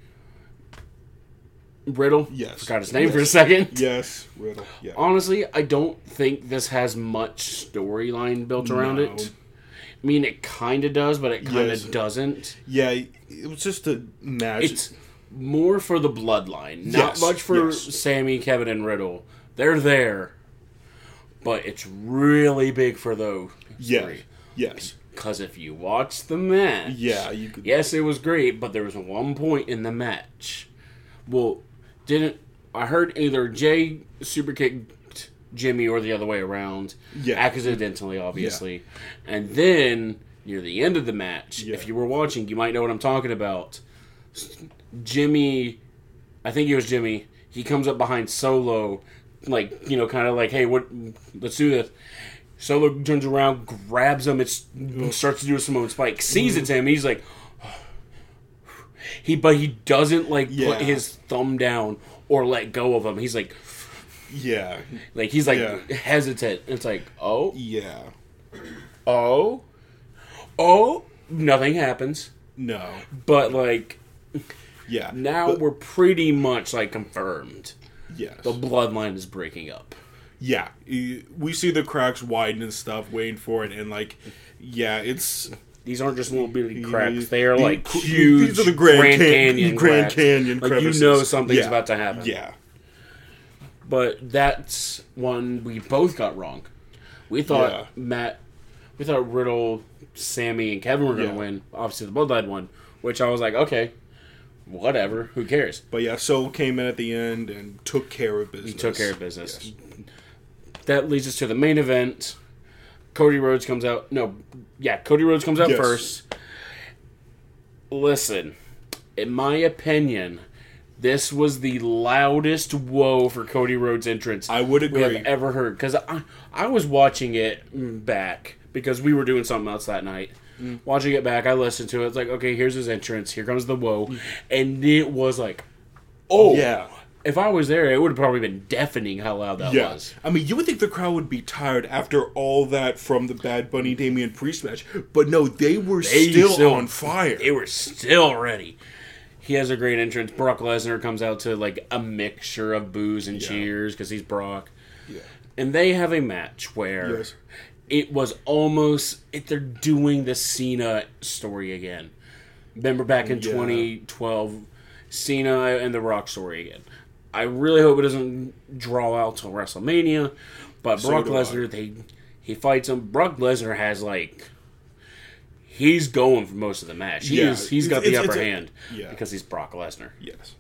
[SPEAKER 1] Riddle.
[SPEAKER 2] Yes.
[SPEAKER 1] Forgot his name for a second. <laughs>
[SPEAKER 2] Yes. Riddle. Yeah.
[SPEAKER 1] Honestly, I don't think this has much storyline built around
[SPEAKER 2] No.
[SPEAKER 1] it. I mean, it kind of does, but it kind of
[SPEAKER 2] Yes.
[SPEAKER 1] doesn't.
[SPEAKER 2] Yeah. It was just a match.
[SPEAKER 1] It's more for the bloodline, not
[SPEAKER 2] Yes,
[SPEAKER 1] much for
[SPEAKER 2] yes.
[SPEAKER 1] Sami, Kevin, and Riddle. They're there, but it's really big for those
[SPEAKER 2] yeah.
[SPEAKER 1] three.
[SPEAKER 2] Yes.
[SPEAKER 1] Because if you watch the match,
[SPEAKER 2] Yeah. You could.
[SPEAKER 1] yes, it was great, but there was one point in the match. Well, didn't I heard either Jey super kicked Jimmy or the other way around?
[SPEAKER 2] Yeah.
[SPEAKER 1] accidentally, obviously, and then near the end of the match,
[SPEAKER 2] Yeah.
[SPEAKER 1] if you were watching, you might know what I'm talking about. Jimmy, I think it was Jimmy. He comes up behind Solo, like you know, kind of like, "Hey, what? Let's do this." Solo turns around, grabs him, and starts to do a Samoan spike. Sees it's mm. him. He's like, <sighs> he, but he doesn't like
[SPEAKER 2] Yeah.
[SPEAKER 1] put his thumb down or let go of him. He's like,
[SPEAKER 2] Yeah.
[SPEAKER 1] like he's like
[SPEAKER 2] Yeah.
[SPEAKER 1] hesitant. It's like, oh,
[SPEAKER 2] Yeah.
[SPEAKER 1] oh, oh, nothing happens.
[SPEAKER 2] No.
[SPEAKER 1] But like
[SPEAKER 2] Yeah.
[SPEAKER 1] now
[SPEAKER 2] But-
[SPEAKER 1] we're pretty much like confirmed.
[SPEAKER 2] Yes.
[SPEAKER 1] the bloodline is breaking up.
[SPEAKER 2] yeah, we see the cracks widen and stuff, waiting for it, and like, yeah, it's
[SPEAKER 1] These aren't just little bitty cracks; they are
[SPEAKER 2] these-
[SPEAKER 1] like
[SPEAKER 2] these are the Grand Can-
[SPEAKER 1] Canyon,
[SPEAKER 2] Grand
[SPEAKER 1] cracks.
[SPEAKER 2] Canyon
[SPEAKER 1] Like you know something's
[SPEAKER 2] Yeah.
[SPEAKER 1] about to happen.
[SPEAKER 2] yeah,
[SPEAKER 1] but that's one we both got wrong. We thought
[SPEAKER 2] Yeah.
[SPEAKER 1] Matt, we thought Riddle, Sami, and Kevin were going to
[SPEAKER 2] Yeah.
[SPEAKER 1] win. Obviously, the Bloodline won, which I was like, okay, whatever, who cares?
[SPEAKER 2] but yeah, Soul came in at the end and took care of business.
[SPEAKER 1] He took care of business.
[SPEAKER 2] Yes.
[SPEAKER 1] That leads us to the main event. Cody Rhodes comes out. No, yeah, Cody Rhodes comes out
[SPEAKER 2] Yes.
[SPEAKER 1] first. Listen, in my opinion, this was the loudest whoa for Cody Rhodes' entrance
[SPEAKER 2] I would agree.
[SPEAKER 1] we have ever heard. Because I, I was watching it back because we were doing something else that night.
[SPEAKER 2] Mm.
[SPEAKER 1] Watching it back, I listened to it. It's like, okay, here's his entrance. Here comes the whoa, and it was like, oh
[SPEAKER 2] Yeah.
[SPEAKER 1] If I was there, it would have probably been deafening how loud that
[SPEAKER 2] Yeah,
[SPEAKER 1] was.
[SPEAKER 2] I mean, you would think the crowd would be tired after all that from the Bad Bunny Damian Priest match, but no, they were
[SPEAKER 1] They
[SPEAKER 2] still,
[SPEAKER 1] still-
[SPEAKER 2] on fire.
[SPEAKER 1] They were still ready. He has a great entrance. Brock Lesnar comes out to like a mixture of boos and
[SPEAKER 2] Yeah.
[SPEAKER 1] cheers because he's Brock,
[SPEAKER 2] yeah.
[SPEAKER 1] and they have a match where
[SPEAKER 2] Yes.
[SPEAKER 1] It was almost it, they're doing the Cena story again. Remember back in
[SPEAKER 2] Yeah.
[SPEAKER 1] 2012, Cena and the Rock story again. I really hope it doesn't draw out till WrestleMania, but
[SPEAKER 2] So
[SPEAKER 1] Brock. Lesnar they he fights him. Brock Lesnar has like he's going for most of the match. He
[SPEAKER 2] Yeah,
[SPEAKER 1] is, he's got the upper
[SPEAKER 2] a-
[SPEAKER 1] hand
[SPEAKER 2] yeah.
[SPEAKER 1] because he's Brock Lesnar.
[SPEAKER 2] Yes.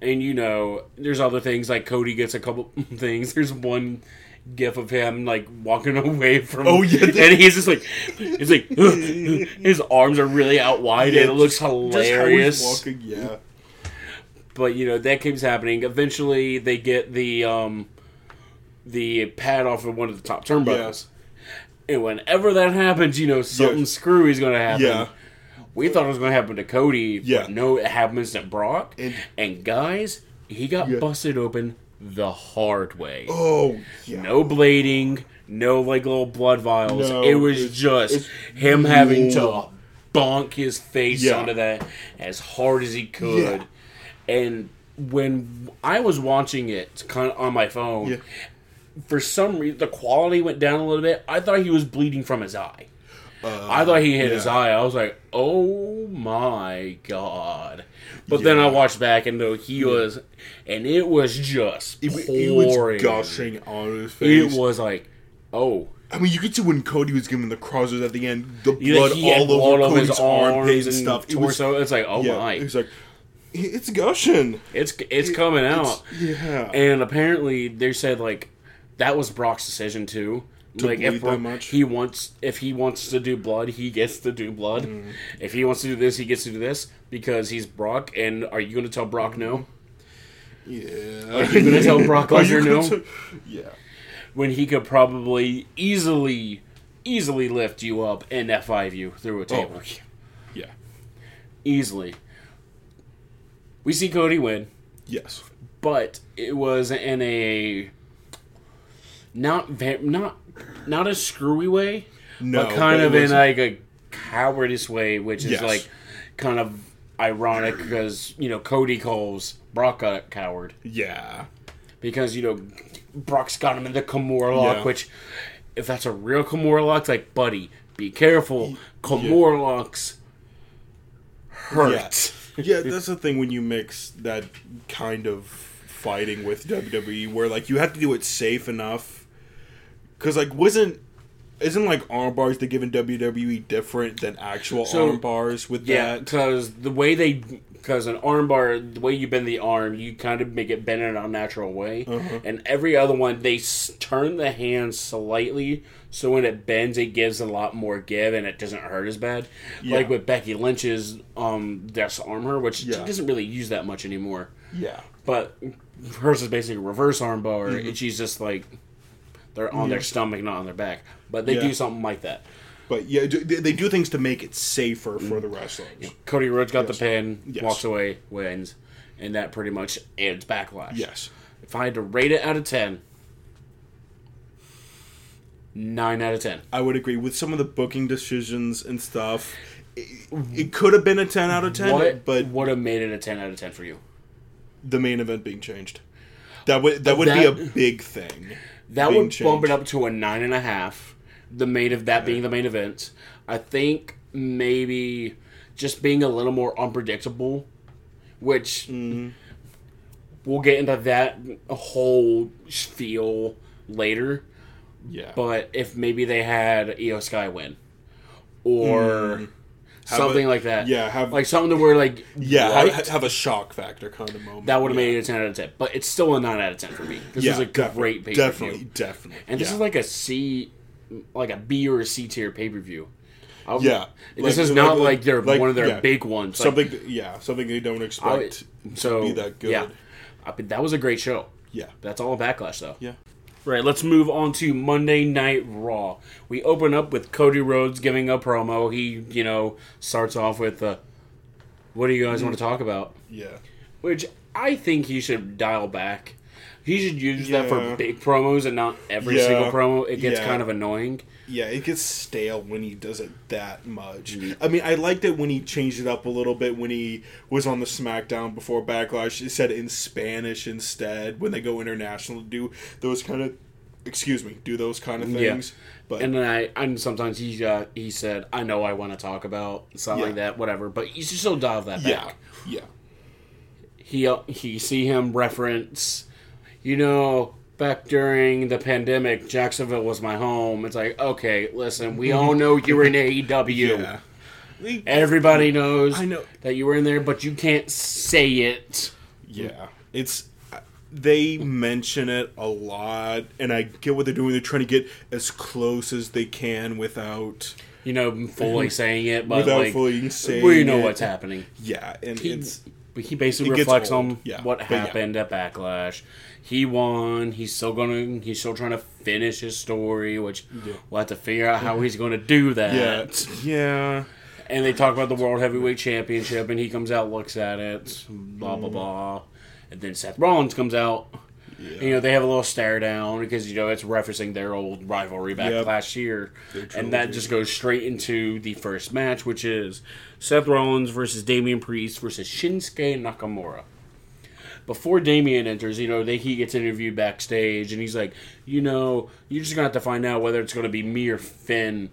[SPEAKER 1] And you know, there's other things like Cody gets a couple <laughs> things. There's one gif of him like walking <laughs> away from.
[SPEAKER 2] Oh, yeah,
[SPEAKER 1] and he's just like, he's like, <laughs> <gasps> his arms are really out wide, and it looks
[SPEAKER 2] Just
[SPEAKER 1] hilarious.
[SPEAKER 2] walking, yeah.
[SPEAKER 1] But you know that keeps happening. Eventually, they get the um, the pad off of one of the top turnbuckles. And whenever that happens, you know something
[SPEAKER 2] Yeah.
[SPEAKER 1] screwy is going to happen.
[SPEAKER 2] Yeah.
[SPEAKER 1] We thought it was going to happen to Cody.
[SPEAKER 2] Yeah.
[SPEAKER 1] No, it happens to Brock.
[SPEAKER 2] And-
[SPEAKER 1] And, guys, he got
[SPEAKER 2] Yeah.
[SPEAKER 1] busted open the hard way.
[SPEAKER 2] Oh, yeah.
[SPEAKER 1] No blading, no like little blood vials.
[SPEAKER 2] No,
[SPEAKER 1] it was
[SPEAKER 2] it's-
[SPEAKER 1] just
[SPEAKER 2] it's
[SPEAKER 1] him having to bonk his face
[SPEAKER 2] Yeah.
[SPEAKER 1] onto that as hard as he could. And when I was watching it kind of on my phone,
[SPEAKER 2] Yeah.
[SPEAKER 1] for some reason the quality went down a little bit. I thought he was bleeding from his eye.
[SPEAKER 2] Uh,
[SPEAKER 1] I thought he hit his eye. I was like, "Oh my god!" But then I watched back and though he was, and it was just
[SPEAKER 2] It, it was gushing on his face.
[SPEAKER 1] It was like, oh,
[SPEAKER 2] I mean, you could see when Cody was giving the crossers at the end, the
[SPEAKER 1] He-
[SPEAKER 2] blood all over
[SPEAKER 1] blood
[SPEAKER 2] Cody's
[SPEAKER 1] his
[SPEAKER 2] armpits and stuff. It was,
[SPEAKER 1] it's like, oh
[SPEAKER 2] yeah,
[SPEAKER 1] my,
[SPEAKER 2] it was like, it's gushing.
[SPEAKER 1] it's it's coming out.
[SPEAKER 2] Yeah.
[SPEAKER 1] And apparently, they said like that was Brock's decision too. Like
[SPEAKER 2] bleed
[SPEAKER 1] if
[SPEAKER 2] that much?
[SPEAKER 1] he wants, if he wants to do blood, he gets to do blood.
[SPEAKER 2] Mm.
[SPEAKER 1] If he wants to do this, he gets to do this because he's Brock. And are you going to tell Brock no
[SPEAKER 2] yeah.
[SPEAKER 1] Are you gonna tell Brock <laughs>
[SPEAKER 2] Are you
[SPEAKER 1] Lesnar no?
[SPEAKER 2] tell- Yeah.
[SPEAKER 1] when he could probably easily, easily lift you up and F five you through a table
[SPEAKER 2] Oh, yeah.
[SPEAKER 1] easily? We see Cody win.
[SPEAKER 2] Yes.
[SPEAKER 1] but it was in a not ve- not not a screwy way,
[SPEAKER 2] No,
[SPEAKER 1] but kind
[SPEAKER 2] but
[SPEAKER 1] of in like a cowardice way, which is
[SPEAKER 2] Yes.
[SPEAKER 1] like kind of ironic because you know Cody calls Brock a coward
[SPEAKER 2] Yeah.
[SPEAKER 1] because you know Brock's got him in the Kimura lock,
[SPEAKER 2] Yeah.
[SPEAKER 1] which if that's a real Kimura lock, it's like buddy, be careful, Kimura locks hurt.
[SPEAKER 2] Yeah, <laughs> that's the thing when you mix that kind of fighting with WWE, where like you have to do it safe enough. Because like, wasn't isn't like arm bars they give in WWE different than actual
[SPEAKER 1] So,
[SPEAKER 2] arm bars with
[SPEAKER 1] Yeah,
[SPEAKER 2] that?
[SPEAKER 1] because the way they, because an arm bar, the way you bend the arm, you kind of make it bend in an unnatural way.
[SPEAKER 2] Uh-huh.
[SPEAKER 1] And every other one, they s- turn the hand slightly, so when it bends, it gives a lot more give, and it doesn't hurt as bad.
[SPEAKER 2] Yeah.
[SPEAKER 1] Like with Becky Lynch's um Dis-arm-her, which she doesn't really use that much anymore.
[SPEAKER 2] Yeah,
[SPEAKER 1] But hers is basically a reverse arm bar,
[SPEAKER 2] Mm-hmm.
[SPEAKER 1] and she's just like they're on their stomach, not on their back. But they
[SPEAKER 2] Yeah.
[SPEAKER 1] do something like that.
[SPEAKER 2] but yeah, they, do things to make it safer for the wrestlers.
[SPEAKER 1] Cody Rhodes got
[SPEAKER 2] Yes.
[SPEAKER 1] the pin,
[SPEAKER 2] Yes.
[SPEAKER 1] walks away, wins, and that pretty much ends Backlash.
[SPEAKER 2] Yes,
[SPEAKER 1] If I had to rate it out of ten, nine out of ten.
[SPEAKER 2] I would agree with some of the booking decisions and stuff. It, it could have been a ten out of ten,
[SPEAKER 1] What
[SPEAKER 2] but
[SPEAKER 1] would have made it a ten out of ten for you?
[SPEAKER 2] the main event being changed. That would that would be a big thing.
[SPEAKER 1] That would bump it up to a nine and a half. The main of that being the main event. I think maybe just being a little more unpredictable, which
[SPEAKER 2] Mm-hmm.
[SPEAKER 1] we'll get into that whole feel later.
[SPEAKER 2] Yeah.
[SPEAKER 1] But if maybe they had Iyo Sky win, or
[SPEAKER 2] Have
[SPEAKER 1] something
[SPEAKER 2] a-
[SPEAKER 1] like that,
[SPEAKER 2] yeah, have-
[SPEAKER 1] like something to where like
[SPEAKER 2] yeah, have, have a shock factor kind of moment.
[SPEAKER 1] that would have
[SPEAKER 2] yeah.
[SPEAKER 1] made it a ten out of ten. But it's still a nine out of ten for me. This
[SPEAKER 2] yeah,
[SPEAKER 1] is a
[SPEAKER 2] defi-
[SPEAKER 1] great pay per
[SPEAKER 2] Definitely,
[SPEAKER 1] view.
[SPEAKER 2] definitely.
[SPEAKER 1] And this
[SPEAKER 2] yeah.
[SPEAKER 1] is like a C, like a B or a C tier pay per view.
[SPEAKER 2] yeah.
[SPEAKER 1] This
[SPEAKER 2] Like-
[SPEAKER 1] is not like,
[SPEAKER 2] like-
[SPEAKER 1] they're
[SPEAKER 2] like-
[SPEAKER 1] one of their
[SPEAKER 2] yeah.
[SPEAKER 1] big ones.
[SPEAKER 2] Something. yeah, something they don't
[SPEAKER 1] I-
[SPEAKER 2] expect.
[SPEAKER 1] so
[SPEAKER 2] be that good.
[SPEAKER 1] Yeah, I mean, that was a great show.
[SPEAKER 2] yeah.
[SPEAKER 1] That's all a backlash though.
[SPEAKER 2] Yeah.
[SPEAKER 1] Right, let's move on to Monday Night Raw. We open up with Cody Rhodes giving a promo. He, you know, starts off with, uh, "What do you guys want to talk about?"
[SPEAKER 2] Yeah.
[SPEAKER 1] Which I think he should dial back. He should use that for big promos and not every
[SPEAKER 2] Yeah.
[SPEAKER 1] single promo. It gets
[SPEAKER 2] Yeah.
[SPEAKER 1] kind of annoying.
[SPEAKER 2] Yeah, it gets stale when he does it that much.
[SPEAKER 1] Mm-hmm.
[SPEAKER 2] I mean, I liked it when he changed it up a little bit when he was on the SmackDown before Backlash. He said in Spanish instead when they go international to do those kind of, excuse me, do those kind of
[SPEAKER 1] Yeah.
[SPEAKER 2] things. But
[SPEAKER 1] And then I, and sometimes he uh, he said, "I know I want to talk about something like that, whatever." But you should still dial that
[SPEAKER 2] yeah,
[SPEAKER 1] back.
[SPEAKER 2] yeah,
[SPEAKER 1] he uh, he see him reference, you know, back during the pandemic, Jacksonville was my home. It's like, okay, listen, we all mm-hmm. know you were in <laughs> AEW.
[SPEAKER 2] yeah.
[SPEAKER 1] Everybody knows
[SPEAKER 2] I know.
[SPEAKER 1] that you were in there, but you can't say it.
[SPEAKER 2] Yeah, it's they mention it a lot, and I get what they're doing. They're trying to get as close as they can without,
[SPEAKER 1] You know, fully <laughs> saying it, but
[SPEAKER 2] without
[SPEAKER 1] like,
[SPEAKER 2] fully saying.
[SPEAKER 1] we know
[SPEAKER 2] it.
[SPEAKER 1] what's happening.
[SPEAKER 2] Yeah, and
[SPEAKER 1] He,
[SPEAKER 2] it's
[SPEAKER 1] he basically
[SPEAKER 2] it
[SPEAKER 1] reflects on
[SPEAKER 2] yeah,
[SPEAKER 1] what
[SPEAKER 2] but yeah.
[SPEAKER 1] happened at Backlash. He won. He's still gonna. He's still trying to finish his story, which we'll have to figure out how he's going to do that.
[SPEAKER 2] yeah, yeah.
[SPEAKER 1] And they talk about the World Heavyweight Championship, and he comes out, looks at it, blah blah blah, and then Seth Rollins comes out. You know, they have a little stare down because you know it's referencing their old rivalry back
[SPEAKER 2] Yep.
[SPEAKER 1] last year, and that just goes straight into the first match, which is Seth Rollins versus Damian Priest versus Shinsuke Nakamura. Before Damian enters, you know, they, he gets interviewed backstage, and he's like, you know, you're just gonna have to find out whether it's gonna be me or Finn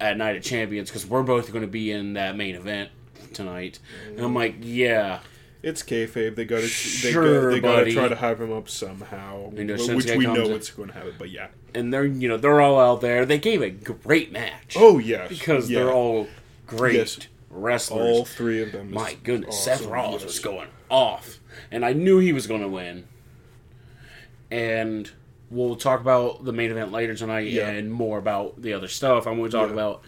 [SPEAKER 1] at Night of Champions because we're both going to be in that main event tonight. And I'm like, yeah,
[SPEAKER 2] It's kayfabe. They gotta, they,
[SPEAKER 1] Sure,
[SPEAKER 2] got, they gotta try to hype him up somehow, which we know what's going to happen. But yeah,
[SPEAKER 1] and they're you know they're all out there. They gave a great match.
[SPEAKER 2] oh yes,
[SPEAKER 1] because
[SPEAKER 2] yeah.
[SPEAKER 1] they're all great
[SPEAKER 2] Yes.
[SPEAKER 1] wrestlers.
[SPEAKER 2] all three of them.
[SPEAKER 1] My goodness,
[SPEAKER 2] awesome,
[SPEAKER 1] Seth Rollins
[SPEAKER 2] yes.
[SPEAKER 1] was going off, and I knew he was going to win. And we'll talk about the main event later tonight
[SPEAKER 2] Yeah.
[SPEAKER 1] and more about the other stuff. I'm going to talk
[SPEAKER 2] Yeah.
[SPEAKER 1] about.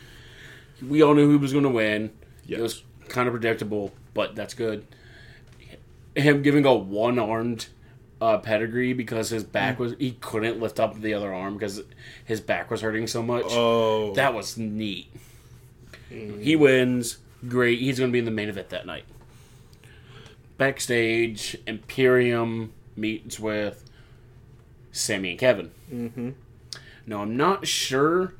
[SPEAKER 1] We all knew who was going to win.
[SPEAKER 2] Yes.
[SPEAKER 1] It was kind of predictable, but that's good. Him giving a one-armed uh, pedigree because his
[SPEAKER 2] Mm.
[SPEAKER 1] back was he couldn't lift up the other arm because his back was hurting so much.
[SPEAKER 2] Oh,
[SPEAKER 1] That was neat. He wins. Great. He's going to be in the main event that night. Backstage, Imperium meets with Sami and Kevin. Mm-hmm. No, I'm not sure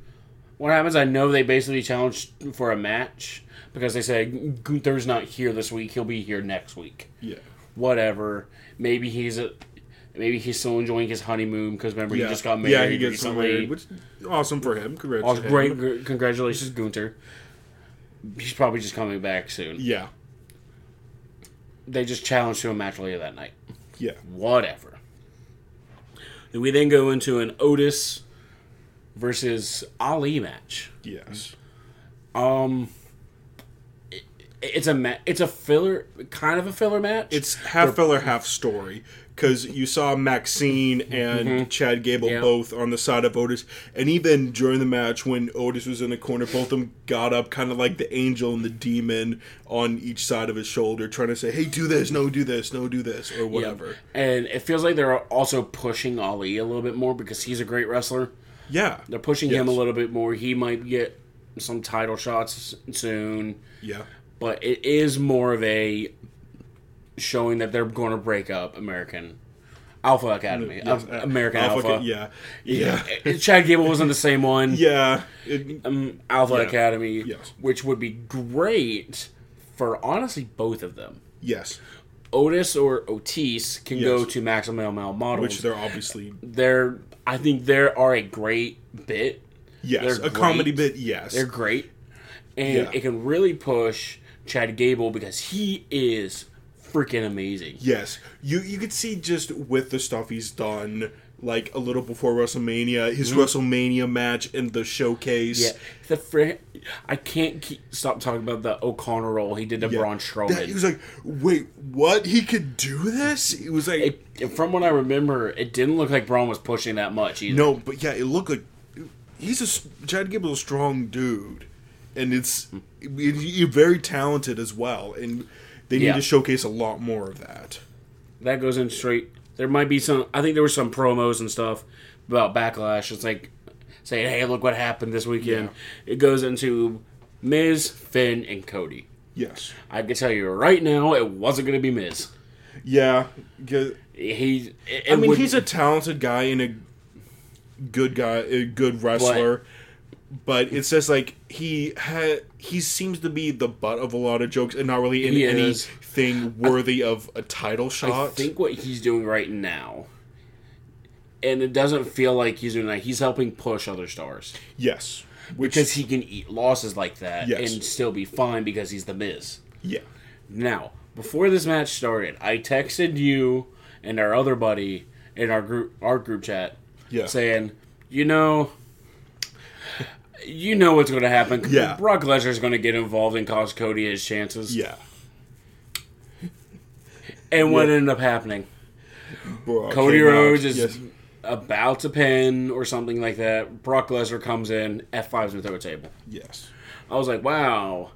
[SPEAKER 1] what happens. I know they basically challenged for a match because they said Gunther's not here this week. He'll be here next week.
[SPEAKER 2] yeah,
[SPEAKER 1] Whatever. Maybe he's a. Maybe he's still enjoying his honeymoon because remember
[SPEAKER 2] yeah.
[SPEAKER 1] he just got married
[SPEAKER 2] Yeah, he gets
[SPEAKER 1] recently.
[SPEAKER 2] married, which awesome for him. Congrats.
[SPEAKER 1] Also,
[SPEAKER 2] to
[SPEAKER 1] great, congratulations, Gunther. He's probably just coming back soon.
[SPEAKER 2] Yeah,
[SPEAKER 1] They just challenged to a match later that night.
[SPEAKER 2] yeah,
[SPEAKER 1] Whatever. And we then go into an Otis versus Ali match.
[SPEAKER 2] yes.
[SPEAKER 1] Um, it- it's a ma- it's a filler, kind of a filler match.
[SPEAKER 2] It's half filler, half story. Because you saw Maxxine and mm-hmm. Chad Gable
[SPEAKER 1] Yeah.
[SPEAKER 2] both on the side of Otis, and even during the match when Otis was in the corner, both of them got up, kind of like the angel and the demon on each side of his shoulder, trying to say, "Hey, do this, no, do this, no, do this, or whatever."
[SPEAKER 1] and it feels like they're also pushing Ali a little bit more because he's a great wrestler.
[SPEAKER 2] Yeah,
[SPEAKER 1] They're pushing him a little bit more. He might get some title shots soon.
[SPEAKER 2] yeah,
[SPEAKER 1] but it is more of a showing that they're going to break up American Alpha Academy,
[SPEAKER 2] Yes,
[SPEAKER 1] uh, American Alpha.
[SPEAKER 2] Ca- yeah, yeah,
[SPEAKER 1] Chad Gable wasn't the same one. <laughs>
[SPEAKER 2] yeah. It-
[SPEAKER 1] Um, Alpha
[SPEAKER 2] Yeah.
[SPEAKER 1] Academy,
[SPEAKER 2] Yes.
[SPEAKER 1] which would be great for honestly both of them.
[SPEAKER 2] yes,
[SPEAKER 1] Otis or Otis can go
[SPEAKER 2] Yes.
[SPEAKER 1] to Maximum Male Models.
[SPEAKER 2] which they're obviously
[SPEAKER 1] they're I think they are a great bit.
[SPEAKER 2] yes,
[SPEAKER 1] They're
[SPEAKER 2] a comedy bit. Yes,
[SPEAKER 1] They're great, and
[SPEAKER 2] Yeah.
[SPEAKER 1] it can really push Chad Gable because he is freaking amazing.
[SPEAKER 2] Yes, you you could see just with the stuff he's done, like a little before WrestleMania, his WrestleMania match in the showcase.
[SPEAKER 1] Mm-hmm. Yeah, the fr- I can't keep, stop talking about the O'Connor roll he did to
[SPEAKER 2] Yeah.
[SPEAKER 1] Braun Strowman.
[SPEAKER 2] That- he was like, "Wait, what? He could do this?" It was like,
[SPEAKER 1] It- from what I remember, it didn't look like Braun was pushing that much either.
[SPEAKER 2] no, but yeah, it looked like he's a Chad Gable's a strong dude, and it's he's very talented as well, and they need
[SPEAKER 1] Yeah.
[SPEAKER 2] to showcase a lot more of that.
[SPEAKER 1] that goes in straight. There might be some. I think there were some promos and stuff about backlash. It's like saying, "Hey, look what happened this weekend." It goes into Miz, Finn, and Cody.
[SPEAKER 2] Yes,
[SPEAKER 1] I can tell you right now, it wasn't going to be Miz.
[SPEAKER 2] Yeah,
[SPEAKER 1] He.
[SPEAKER 2] I mean,
[SPEAKER 1] would-
[SPEAKER 2] he's a talented guy and a good guy, a good wrestler. But it's just like he ha- he seems to be the butt of a lot of jokes and not really in
[SPEAKER 1] He is.
[SPEAKER 2] anything worthy of a title shot.
[SPEAKER 1] I
[SPEAKER 2] shot.
[SPEAKER 1] think what he's doing right now, and it doesn't feel like he's doing that. He's helping push other stars
[SPEAKER 2] yes, which
[SPEAKER 1] because he can eat losses like that
[SPEAKER 2] Yes.
[SPEAKER 1] and still be fine because he's the Miz.
[SPEAKER 2] yeah,
[SPEAKER 1] Now, before this match started, I texted you and our other buddy in our group our group chat
[SPEAKER 2] Yeah.
[SPEAKER 1] saying, you know, you know what's going to happen.
[SPEAKER 2] Yeah.
[SPEAKER 1] Brock Lesnar's going to get involved and cause Cody his chances.
[SPEAKER 2] yeah.
[SPEAKER 1] And what
[SPEAKER 2] Yeah.
[SPEAKER 1] ended up happening?
[SPEAKER 2] Brock
[SPEAKER 1] Cody
[SPEAKER 2] came out,
[SPEAKER 1] Rhodes is
[SPEAKER 2] yes.
[SPEAKER 1] about to pin or something like that. Brock Lesnar comes in, F5s him through a table.
[SPEAKER 2] yes,
[SPEAKER 1] I was like, wow.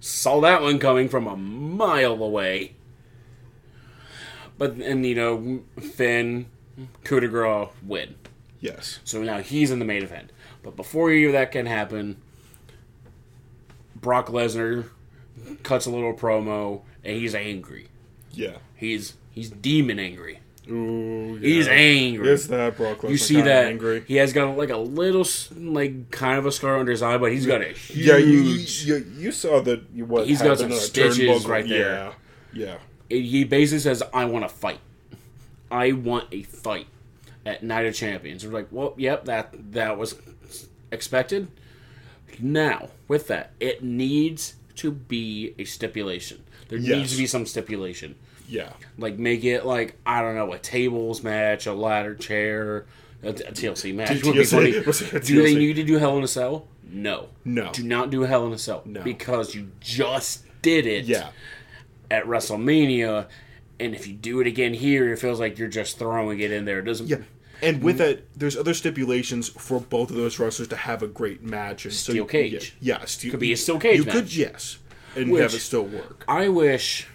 [SPEAKER 1] Saw that one coming from a mile away. But, and you know, Finn, coup de grace, win.
[SPEAKER 2] yes,
[SPEAKER 1] So now he's in the main event. But before that can happen, Brock Lesnar cuts a little promo and he's angry.
[SPEAKER 2] yeah.
[SPEAKER 1] He's he's demon angry.
[SPEAKER 2] Ooh, yeah.
[SPEAKER 1] He's angry.
[SPEAKER 2] It's that Brock Lesnar
[SPEAKER 1] you see that
[SPEAKER 2] angry.
[SPEAKER 1] he has got like a little like kind of a scar under his eye, but he's got a huge.
[SPEAKER 2] Yeah, you, you, you, saw that. What
[SPEAKER 1] He's got some stitches right there.
[SPEAKER 2] Yeah, yeah.
[SPEAKER 1] he basically says, "I want to fight. I want a fight at Night of Champions." We're like, "Well, yep that that was expected." Now, with that, it needs to be a stipulation. There
[SPEAKER 2] Yes.
[SPEAKER 1] needs to be some stipulation.
[SPEAKER 2] yeah,
[SPEAKER 1] Like make it like I don't know a tables match, a ladder chair, a, a TLC match would be funny. Do they need to do Hell in a Cell? No,
[SPEAKER 2] No.
[SPEAKER 1] Do not do Hell in a Cell
[SPEAKER 2] No.
[SPEAKER 1] because you just did it
[SPEAKER 2] yeah,
[SPEAKER 1] at WrestleMania, and if you do it again here, it feels like you're just throwing it in there. It doesn't.
[SPEAKER 2] yeah. And with mm. that, there's other stipulations for both of those wrestlers to have a great match. And so
[SPEAKER 1] Steel
[SPEAKER 2] you-
[SPEAKER 1] cage.
[SPEAKER 2] Yeah, yeah steel,
[SPEAKER 1] Could be a steel cage
[SPEAKER 2] You
[SPEAKER 1] match.
[SPEAKER 2] could, yes, and
[SPEAKER 1] Which-
[SPEAKER 2] have it still work.
[SPEAKER 1] I wish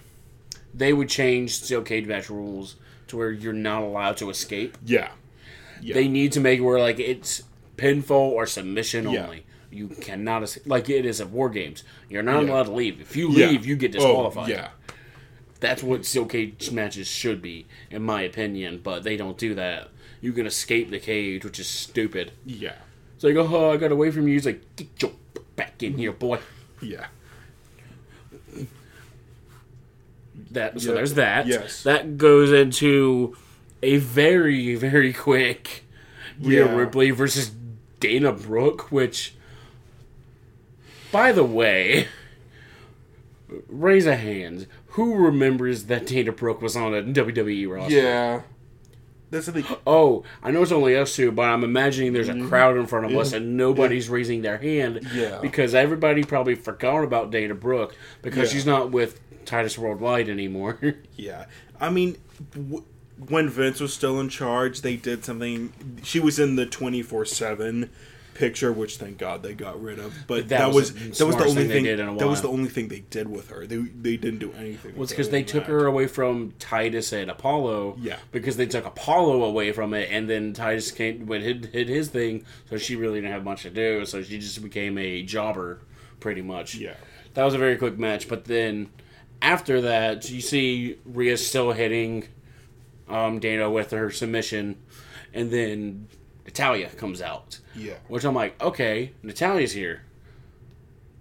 [SPEAKER 1] they would change steel cage match rules to where you're not allowed to escape.
[SPEAKER 2] Yeah, yeah,
[SPEAKER 1] They need to make it where like it's pinfall or submission
[SPEAKER 2] Yeah.
[SPEAKER 1] only. You cannot escape like it is at War Games. You're not
[SPEAKER 2] Yeah.
[SPEAKER 1] allowed to leave. If you leave, you get
[SPEAKER 2] Oh,
[SPEAKER 1] disqualified.
[SPEAKER 2] yeah,
[SPEAKER 1] That's what steel cage matches should be, in my opinion. But they don't do that. You can escape the cage, which is stupid.
[SPEAKER 2] yeah,
[SPEAKER 1] It's like, oh, I got away from you. He's like, get your back in here, boy.
[SPEAKER 2] yeah.
[SPEAKER 1] That so
[SPEAKER 2] Yeah.
[SPEAKER 1] there's that.
[SPEAKER 2] Yes.
[SPEAKER 1] That goes into a very very quick Rhea
[SPEAKER 2] Yeah.
[SPEAKER 1] Ripley versus Dana Brooke, which, by the way, raise a hand. Who remembers that Dana Brooke was on a WWE roster?
[SPEAKER 2] Yeah. That's the thing.
[SPEAKER 1] Oh, I know it's only us two, but I'm imagining there's a crowd in front of us and nobody's raising their hand
[SPEAKER 2] Mm-hmm. Yeah.
[SPEAKER 1] because everybody probably forgot about Dana Brooke because
[SPEAKER 2] Yeah.
[SPEAKER 1] she's not with Titus Worldwide anymore. <laughs>
[SPEAKER 2] Yeah. I mean, w- when Vince was still in charge, they did something. She was in the 24 7 picture, which thank God they got rid of. But
[SPEAKER 1] That
[SPEAKER 2] that,
[SPEAKER 1] was
[SPEAKER 2] was, that was the only
[SPEAKER 1] thing they
[SPEAKER 2] thing.
[SPEAKER 1] did in a
[SPEAKER 2] That was the only thing they did with her. They they didn't do anything.
[SPEAKER 1] Well, it's because they took
[SPEAKER 2] than
[SPEAKER 1] her away from Titus and Apollo.
[SPEAKER 2] Yeah.
[SPEAKER 1] Because they took Apollo away from it, and then Titus came went hit, hit his thing, so she really didn't have much to do. So she just became a jobber, pretty much.
[SPEAKER 2] Yeah.
[SPEAKER 1] That was a very quick match, but then after that, you see Rhea still hitting um, Dana with her submission, and then Natalya comes out.
[SPEAKER 2] Yeah.
[SPEAKER 1] Which I'm like, okay, Natalya's here.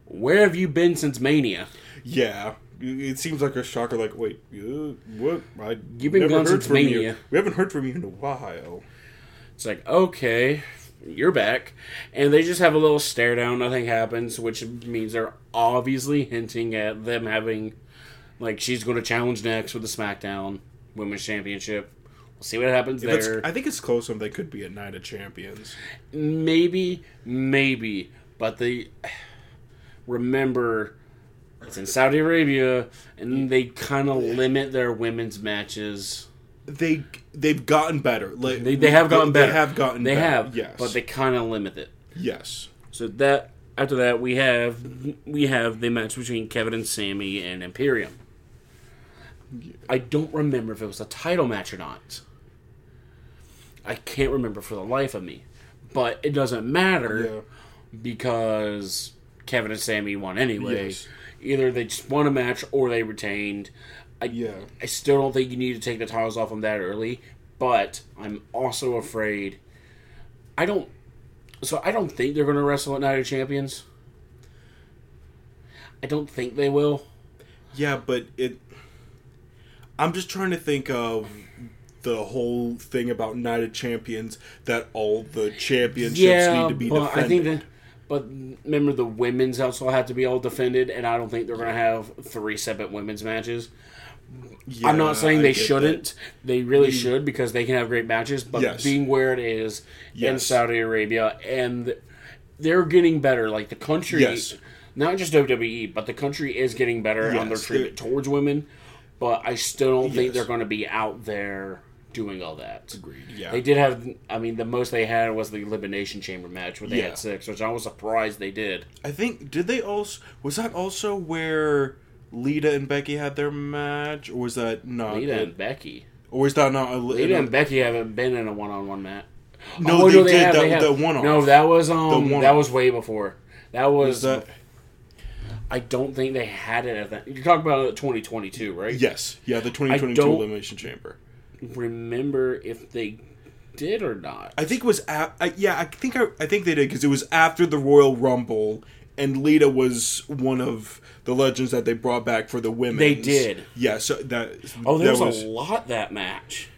[SPEAKER 1] Where have you been since Mania?
[SPEAKER 2] Yeah. it seems like a shocker. Like, wait, uh, what? I
[SPEAKER 1] You've been gone since
[SPEAKER 2] from you.
[SPEAKER 1] Mania.
[SPEAKER 2] We haven't heard from you in a while.
[SPEAKER 1] It's like, okay, you're back. And they just have a little stare down, nothing happens, which means they're obviously hinting at them having, like, she's going to challenge next with the SmackDown Women's Championship. We'll see what happens
[SPEAKER 2] If
[SPEAKER 1] there.
[SPEAKER 2] I think it's close enough. They could be at Night of Champions.
[SPEAKER 1] Maybe, maybe. But they. Remember, it's in Saudi Arabia, and mm. they kind of limit their women's matches.
[SPEAKER 2] They they've gotten better. Like,
[SPEAKER 1] They, they have gotten better.
[SPEAKER 2] They have gotten.
[SPEAKER 1] They
[SPEAKER 2] better.
[SPEAKER 1] have.
[SPEAKER 2] Yes.
[SPEAKER 1] But they kind of limit it.
[SPEAKER 2] yes.
[SPEAKER 1] So that after that we have we have the match between Kevin and Sami and Imperium. I don't remember if it was a title match or not. I can't remember for the life of me. But it doesn't matter
[SPEAKER 2] Yeah.
[SPEAKER 1] because Kevin and Sami won anyway.
[SPEAKER 2] Yes.
[SPEAKER 1] Either they just won a match or they retained. I,
[SPEAKER 2] Yeah.
[SPEAKER 1] I still don't think you need to take the titles off them that early, but I'm also afraid. I don't. So I don't think they're going to wrestle at Night of Champions. I don't think they will.
[SPEAKER 2] Yeah, but it. I'm just trying to think of the whole thing about Night of Champions that all the championships
[SPEAKER 1] yeah,
[SPEAKER 2] need to be defended.
[SPEAKER 1] I think that. But remember, the women's also have to be all defended, and I don't think they're going to have three separate women's matches.
[SPEAKER 2] Yeah,
[SPEAKER 1] I'm not saying they shouldn't.
[SPEAKER 2] that.
[SPEAKER 1] They really should because they can have great matches. But
[SPEAKER 2] Yes.
[SPEAKER 1] being where it is in Saudi Arabia, and they're getting better. Like the country,
[SPEAKER 2] Yes.
[SPEAKER 1] not just WWE, but the country is getting better on their treatment towards women. But I still don't think they're going to be out there doing all that.
[SPEAKER 2] Agreed, yeah.
[SPEAKER 1] They did have. I mean, the most they had was the elimination chamber match, where they
[SPEAKER 2] Yeah.
[SPEAKER 1] had six, which I was surprised they did.
[SPEAKER 2] I think did they also was that also where Lita and Becky had their match, or was that not?
[SPEAKER 1] Lita
[SPEAKER 2] it?
[SPEAKER 1] and Becky.
[SPEAKER 2] or was that not? A,
[SPEAKER 1] Lita and Becky haven't been in a one-on-one match.
[SPEAKER 2] No,
[SPEAKER 1] Oh,
[SPEAKER 2] they did
[SPEAKER 1] have,
[SPEAKER 2] the-
[SPEAKER 1] they
[SPEAKER 2] the one-off.
[SPEAKER 1] No, that was um, that was way before. That was.
[SPEAKER 2] Was that?
[SPEAKER 1] I don't think they had it at that. You're talking about 2022, right?
[SPEAKER 2] Yes, yeah, the 2022 elimination chamber.
[SPEAKER 1] Remember if they did or not?
[SPEAKER 2] I think it was. A- I, yeah, I think I, I think they did because it was after the Royal Rumble, and Lita was one of the legends that they brought back for the women.
[SPEAKER 1] They did.
[SPEAKER 2] Yeah, so that.
[SPEAKER 1] oh, there
[SPEAKER 2] that
[SPEAKER 1] was, a lot that match.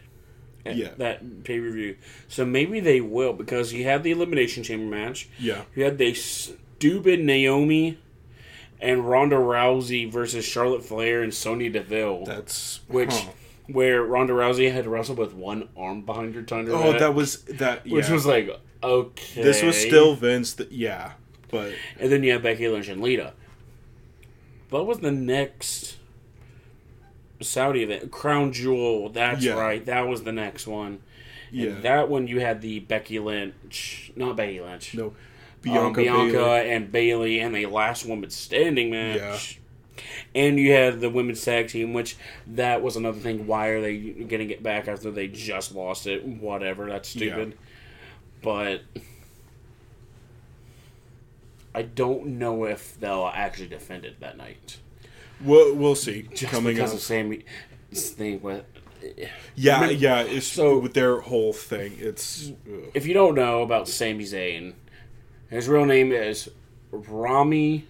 [SPEAKER 2] Yeah.
[SPEAKER 1] That pay per view. So maybe they will because you had the elimination chamber match.
[SPEAKER 2] Yeah.
[SPEAKER 1] You had the stupid Naomi and Ronda Rousey versus Charlotte Flair and Sonya Deville.
[SPEAKER 2] That's
[SPEAKER 1] which
[SPEAKER 2] huh.
[SPEAKER 1] Where Ronda Rousey had to wrestle with one arm behind her tongue.
[SPEAKER 2] Oh, that was that.
[SPEAKER 1] which was like okay.
[SPEAKER 2] This was still Vince. Th- yeah, but
[SPEAKER 1] and then you have Becky Lynch and Lita. What was the next Saudi event? Crown Jewel. That's
[SPEAKER 2] Yeah.
[SPEAKER 1] right. That was the next one.
[SPEAKER 2] yeah,
[SPEAKER 1] that one you had the Becky Lynch, not Becky Lynch.
[SPEAKER 2] no,
[SPEAKER 1] um,
[SPEAKER 2] Bianca,
[SPEAKER 1] Bianca
[SPEAKER 2] Bailey.
[SPEAKER 1] and Bayley and the last woman standing match. And you had the women's tag team, which that was another thing. Why are they getting it back after they just lost it? Whatever, that's stupid. But I don't know if they'll actually defend it that night.
[SPEAKER 2] We'll, we'll see
[SPEAKER 1] Just
[SPEAKER 2] coming
[SPEAKER 1] because
[SPEAKER 2] up.
[SPEAKER 1] of Sami thing with.
[SPEAKER 2] Yeah,
[SPEAKER 1] Remember-
[SPEAKER 2] yeah. It's
[SPEAKER 1] so-
[SPEAKER 2] with their whole thing. It's ugh.
[SPEAKER 1] If you don't know about Sami Zayn, his real name is Rami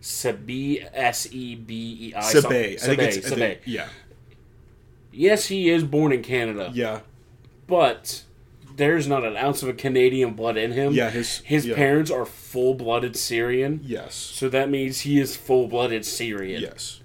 [SPEAKER 1] Sebei S E B E I.
[SPEAKER 2] Sabe. I think it's I
[SPEAKER 1] Sabe.
[SPEAKER 2] think- yeah,
[SPEAKER 1] Yes, he is born in Canada,
[SPEAKER 2] yeah,
[SPEAKER 1] but there's not an ounce of a Canadian blood in him.
[SPEAKER 2] yeah. His
[SPEAKER 1] His
[SPEAKER 2] yeah.
[SPEAKER 1] parents are full blooded Syrian,
[SPEAKER 2] Yes,
[SPEAKER 1] so that means he is full blooded Syrian.
[SPEAKER 2] yes.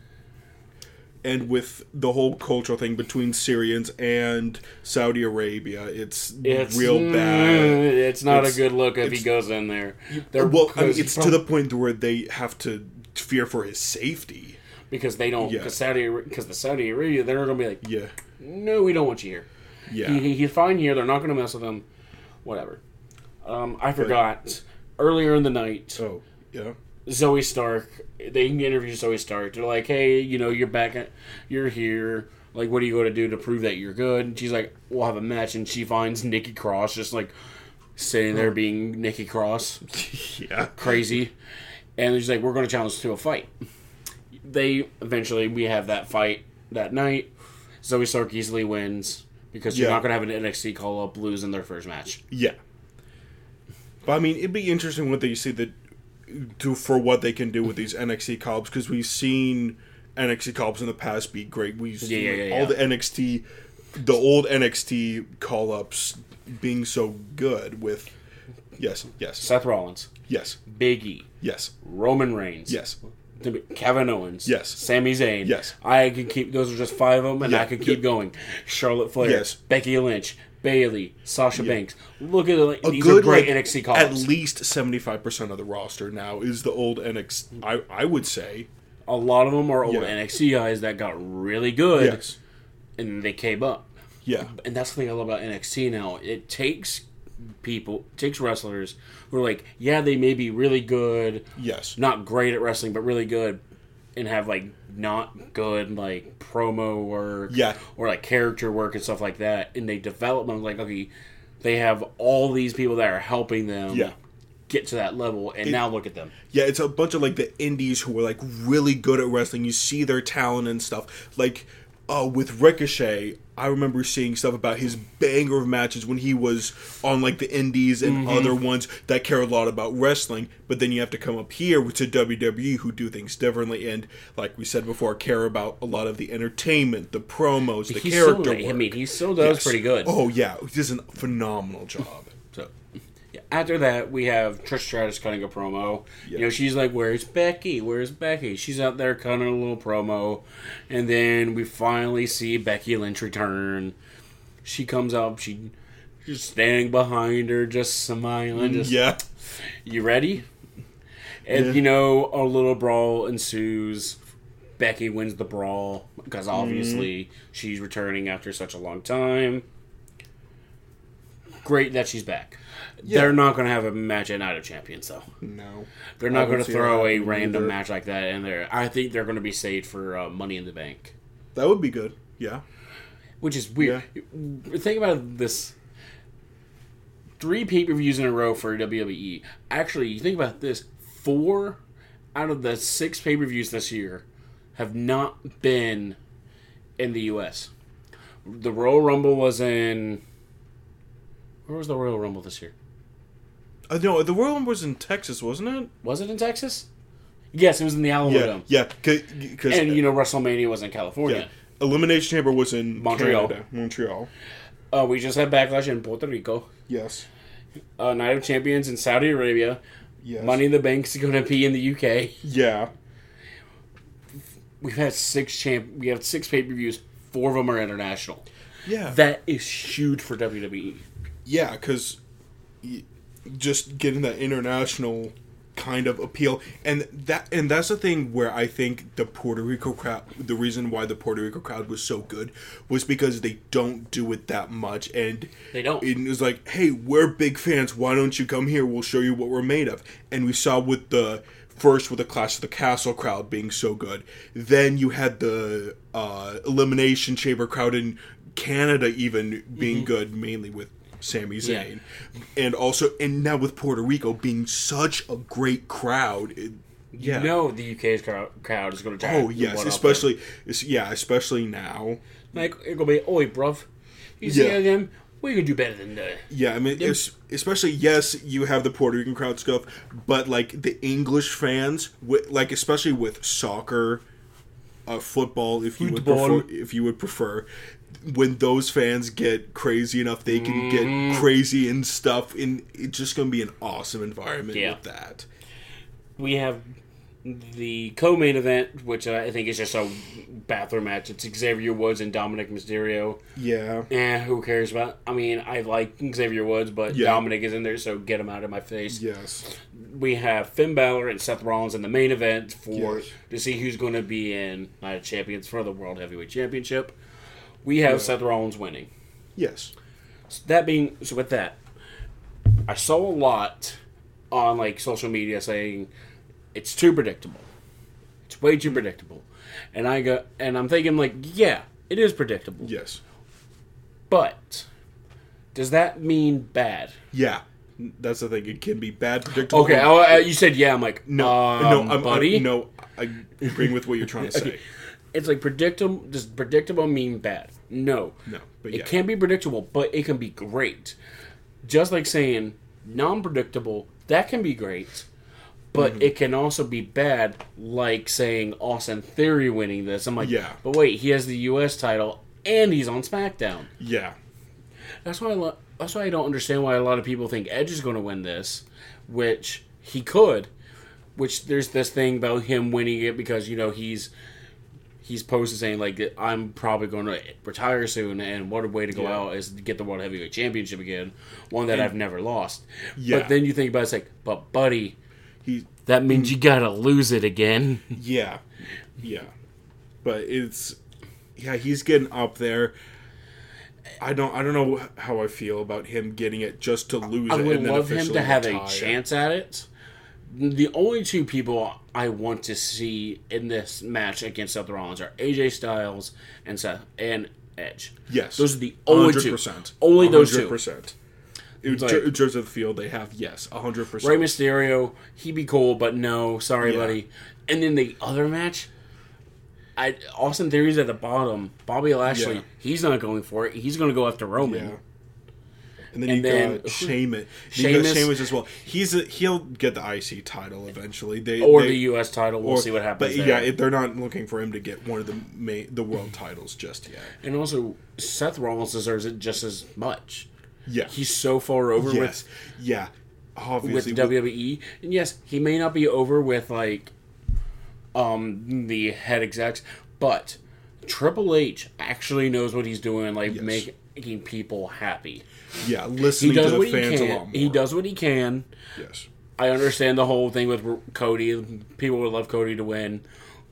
[SPEAKER 2] And with the whole cultural thing between Syrians and Saudi Arabia, it's,
[SPEAKER 1] It's
[SPEAKER 2] real bad.
[SPEAKER 1] It's not
[SPEAKER 2] It's-
[SPEAKER 1] a good look if he goes in there. They're-
[SPEAKER 2] Well, I mean, it's to the point where they have to fear for his safety.
[SPEAKER 1] because they don't
[SPEAKER 2] Yeah.
[SPEAKER 1] because Saudi because the Saudi Arabia they're gonna be like
[SPEAKER 2] Yeah,
[SPEAKER 1] no we don't want you here.
[SPEAKER 2] yeah.
[SPEAKER 1] He, he- he's fine here. They're not going to mess with him. Whatever. Um, I forgot. Earlier in the night,
[SPEAKER 2] oh, yeah.
[SPEAKER 1] Zoey Stark. They interview Zoey Stark. They're like, "Hey, you know, you're back. At, you're here. Like, what are you going to do to prove that you're good?" And she's like, "We'll have a match." And she finds Nikki Cross just like sitting there being Nikki Cross, <laughs>
[SPEAKER 2] Yeah.
[SPEAKER 1] crazy. And she's like, "We're going to challenge to a fight." They eventually we have that fight that night. Zoey Stark easily wins because you're
[SPEAKER 2] Yeah.
[SPEAKER 1] not going to have an NXT call up lose in their first match.
[SPEAKER 2] Yeah. But I mean, it'd be interesting what they see that do for what they can do with these NXT calls because we've seen NXT ups in the past be great. We've seen
[SPEAKER 1] Yeah, yeah,
[SPEAKER 2] all the NXT, the old NXT call ups being so good with. Yes, yes,
[SPEAKER 1] Seth Rollins,
[SPEAKER 2] yes,
[SPEAKER 1] Big E,
[SPEAKER 2] yes,
[SPEAKER 1] Roman Reigns,
[SPEAKER 2] yes,
[SPEAKER 1] Kevin Owens,
[SPEAKER 2] Yes.
[SPEAKER 1] Sami Zayn,
[SPEAKER 2] Yes.
[SPEAKER 1] I can keep those are just five of them, and
[SPEAKER 2] Yeah,
[SPEAKER 1] I can keep
[SPEAKER 2] yeah.
[SPEAKER 1] going. Charlotte Flair,
[SPEAKER 2] Yes.
[SPEAKER 1] Becky Lynch, Bayley, Sasha Banks. Look at the, these
[SPEAKER 2] good
[SPEAKER 1] are great
[SPEAKER 2] like,
[SPEAKER 1] NXT calls.
[SPEAKER 2] At least seventy five percent of the roster now is the old NXT. I I would say
[SPEAKER 1] a lot of them are old
[SPEAKER 2] Yeah.
[SPEAKER 1] NXT guys that got really good,
[SPEAKER 2] yes,
[SPEAKER 1] and they came up.
[SPEAKER 2] yeah,
[SPEAKER 1] And that's the thing I love about NXT now. It takes people, takes wrestlers who are like, yeah, they may be really good,
[SPEAKER 2] yes,
[SPEAKER 1] not great at wrestling, but really good, and have like not good like promo work,
[SPEAKER 2] Yeah.
[SPEAKER 1] or like character work and stuff like that, and they develop them like okay, they have all these people that are helping them,
[SPEAKER 2] Yeah.
[SPEAKER 1] get to that level, and now look at them.
[SPEAKER 2] yeah. It's a bunch of like the indies who are like really good at wrestling. You see their talent and stuff. Like uh, with Ricochet, I remember seeing stuff about his banger of matches when he was on like the indies and other ones that care a lot about wrestling. But then you have to come up here to WWE who do things differently and, like we said before, care about a lot of the entertainment, the promos, the
[SPEAKER 1] He
[SPEAKER 2] character
[SPEAKER 1] still,
[SPEAKER 2] work.
[SPEAKER 1] I mean, he still does
[SPEAKER 2] Yes.
[SPEAKER 1] pretty good.
[SPEAKER 2] Oh yeah, he does a phenomenal job.
[SPEAKER 1] After that, we have Trish Stratus cutting a promo. You know, she's like, "Where's Becky? Where's Becky?" She's out there cutting a little promo, and then we finally see Becky Lynch return. She comes up. She just standing behind her, just smiling. Mm, just,
[SPEAKER 2] Yeah,
[SPEAKER 1] you ready? And
[SPEAKER 2] Yeah.
[SPEAKER 1] you know, a little brawl ensues. Becky wins the brawl because obviously mm. she's returning after such a long time. Great that she's back.
[SPEAKER 2] Yeah.
[SPEAKER 1] They're not going to have a match at Night of Champions, though.
[SPEAKER 2] no,
[SPEAKER 1] They're not going to throw a random
[SPEAKER 2] either.
[SPEAKER 1] match like that in there. I think they're going to be saved for uh, Money in the Bank,
[SPEAKER 2] that would be good. Yeah,
[SPEAKER 1] which is weird. Think about this: three pay per views in a row for WWE. Actually, you think about this: four out of the six pay per views this year have not been in the U.S. The Royal Rumble was in. Where was the Royal Rumble this year?
[SPEAKER 2] uh, no, the Royal Rumble was in Texas, wasn't it?
[SPEAKER 1] Was it in Texas? Yes, it was in the Alamo
[SPEAKER 2] Yeah,
[SPEAKER 1] Dome.
[SPEAKER 2] yeah, because
[SPEAKER 1] And you know WrestleMania was in California.
[SPEAKER 2] yeah, Elimination Chamber was in
[SPEAKER 1] Montreal.
[SPEAKER 2] Canada, Montreal.
[SPEAKER 1] Uh, we just had Backlash in Puerto Rico.
[SPEAKER 2] Yes,
[SPEAKER 1] Uh, Night of Champions in Saudi Arabia.
[SPEAKER 2] yes,
[SPEAKER 1] Money in the Bank's is going to be in the UK.
[SPEAKER 2] Yeah,
[SPEAKER 1] We've had six champ. We have six pay per views. Four of them are international.
[SPEAKER 2] yeah,
[SPEAKER 1] That is huge for. WWE.
[SPEAKER 2] Yeah, because just getting that international kind of appeal and that and that's the thing where I think the Puerto Rico crowd the reason why the Puerto Rico crowd was so good was because they don't do it that much and
[SPEAKER 1] They don't.
[SPEAKER 2] it was like hey we're big fans why don't you come here? We'll show you what we're made of. And we saw with the first with the Clash of the Castle crowd being so good. Then you had the uh, elimination chamber crowd in Canada even being good mainly with Sami
[SPEAKER 1] Mm-hmm. Yeah.
[SPEAKER 2] Zayn and also and now with Puerto Rico being such a great crowd it, yeah
[SPEAKER 1] You know the UK's crowd, crowd is going to
[SPEAKER 2] oh yes especially it's- yeah especially now
[SPEAKER 1] like it's going to be, oi, bruv, you
[SPEAKER 2] Yeah.
[SPEAKER 1] see them? We can do better than that.
[SPEAKER 2] Yeah, I mean, es- especially yes, you have the Puerto Rican crowd stuff, but like the English fans, with, like especially with soccer, uh, football, if you
[SPEAKER 1] Football.
[SPEAKER 2] would prefer, if you would prefer, when those fans get crazy enough, they can
[SPEAKER 1] Mm-hmm.
[SPEAKER 2] get crazy and stuff, and it's just gonna be an awesome environment
[SPEAKER 1] Yeah.
[SPEAKER 2] with that.
[SPEAKER 1] we have the co-main event, which I think is just a bathroom match. It's Xavier Woods and Dominik Mysterio.
[SPEAKER 2] Yeah,
[SPEAKER 1] Eh, who cares about? I mean, I like Xavier Woods, but
[SPEAKER 2] Yeah.
[SPEAKER 1] Dominik is in there, so get him out of my face.
[SPEAKER 2] yes,
[SPEAKER 1] We have Finn Balor and Seth Rollins in the main event for
[SPEAKER 2] Yes.
[SPEAKER 1] to see who's going to be in Night of Champions for the World Heavyweight Championship. We have Seth Rollins winning.
[SPEAKER 2] yes,
[SPEAKER 1] That being so, with that, I saw a lot on like social media saying it's too predictable. It's way too predictable, and I go and I'm thinking like, yeah, it is predictable,
[SPEAKER 2] yes,
[SPEAKER 1] but does that mean bad?
[SPEAKER 2] yeah. That's the thing; it can be bad, predictable.
[SPEAKER 1] Okay, oh, uh, you said yeah. I'm like,
[SPEAKER 2] no,
[SPEAKER 1] um,
[SPEAKER 2] no, I'm,
[SPEAKER 1] buddy.
[SPEAKER 2] I'm, no. I agree with what you're trying to <laughs> say.
[SPEAKER 1] It's like predictable. Does predictable mean bad? No.
[SPEAKER 2] No, but
[SPEAKER 1] it
[SPEAKER 2] yeah.
[SPEAKER 1] can be predictable, but it can be great. Just like saying non-predictable, that can be great, But mm-hmm. it can also be bad, like saying Austin Theory winning this. I'm like,
[SPEAKER 2] Yeah.
[SPEAKER 1] but wait, he has the U.S. title and he's on SmackDown.
[SPEAKER 2] Yeah.
[SPEAKER 1] That's why I lo- that's why I don't understand why a lot of people think Edge is going to win this, which he could. Which there's this thing about him winning it because you know he's he's posted saying like I'm probably going to retire soon, and what a way to go
[SPEAKER 2] Yeah.
[SPEAKER 1] out is to get the World Heavyweight Championship again, one that I've never lost.
[SPEAKER 2] Yeah.
[SPEAKER 1] But then you think about it, it's like, but buddy,
[SPEAKER 2] He
[SPEAKER 1] that means you gotta lose it again. <laughs>
[SPEAKER 2] Yeah, yeah, but it's yeah he's getting up there. I don't I don't know how I feel about him getting it just to lose
[SPEAKER 1] I
[SPEAKER 2] it.
[SPEAKER 1] would
[SPEAKER 2] and then
[SPEAKER 1] love him to have a chance at it. The only two people I want to see in this match against Seth Rollins are AJ Styles and Seth and Edge.
[SPEAKER 2] Yes,
[SPEAKER 1] Those are the only two.
[SPEAKER 2] 100%.
[SPEAKER 1] Only those two.
[SPEAKER 2] percent. In
[SPEAKER 1] Like-
[SPEAKER 2] terms of the field, they have yes, hundred
[SPEAKER 1] Rey
[SPEAKER 2] percent.
[SPEAKER 1] Mysterio, he'd be cool, but no, sorry,
[SPEAKER 2] Yeah.
[SPEAKER 1] buddy. And then the other match, I Austin Theory's at the bottom. Bobby Lashley,
[SPEAKER 2] Yeah.
[SPEAKER 1] he's not going for it. He's going to go after Roman.
[SPEAKER 2] Yeah. And then
[SPEAKER 1] And
[SPEAKER 2] you
[SPEAKER 1] then-
[SPEAKER 2] got Sheamus. You
[SPEAKER 1] Sheamus-
[SPEAKER 2] as well. He's a, he'll get the IC title eventually. They
[SPEAKER 1] Or
[SPEAKER 2] they,
[SPEAKER 1] the U.S. title. We'll
[SPEAKER 2] or-
[SPEAKER 1] see what happens.
[SPEAKER 2] But
[SPEAKER 1] there.
[SPEAKER 2] yeah, it, they're not looking for him to get one of the ma- the world titles just yet.
[SPEAKER 1] and also Seth Rollins deserves it just as much.
[SPEAKER 2] Yeah.
[SPEAKER 1] He's so far over with
[SPEAKER 2] yes. Yeah.
[SPEAKER 1] with WWE. And yes, he may not be over with like um the head execs, but Triple H actually knows what he's doing, like
[SPEAKER 2] Yes.
[SPEAKER 1] making people happy.
[SPEAKER 2] Yeah,
[SPEAKER 1] He
[SPEAKER 2] listening
[SPEAKER 1] does
[SPEAKER 2] to the
[SPEAKER 1] what he
[SPEAKER 2] fans a lot
[SPEAKER 1] can.
[SPEAKER 2] more.
[SPEAKER 1] He does what he can.
[SPEAKER 2] Yes.
[SPEAKER 1] I understand the whole thing with Cody. People would love Cody to win,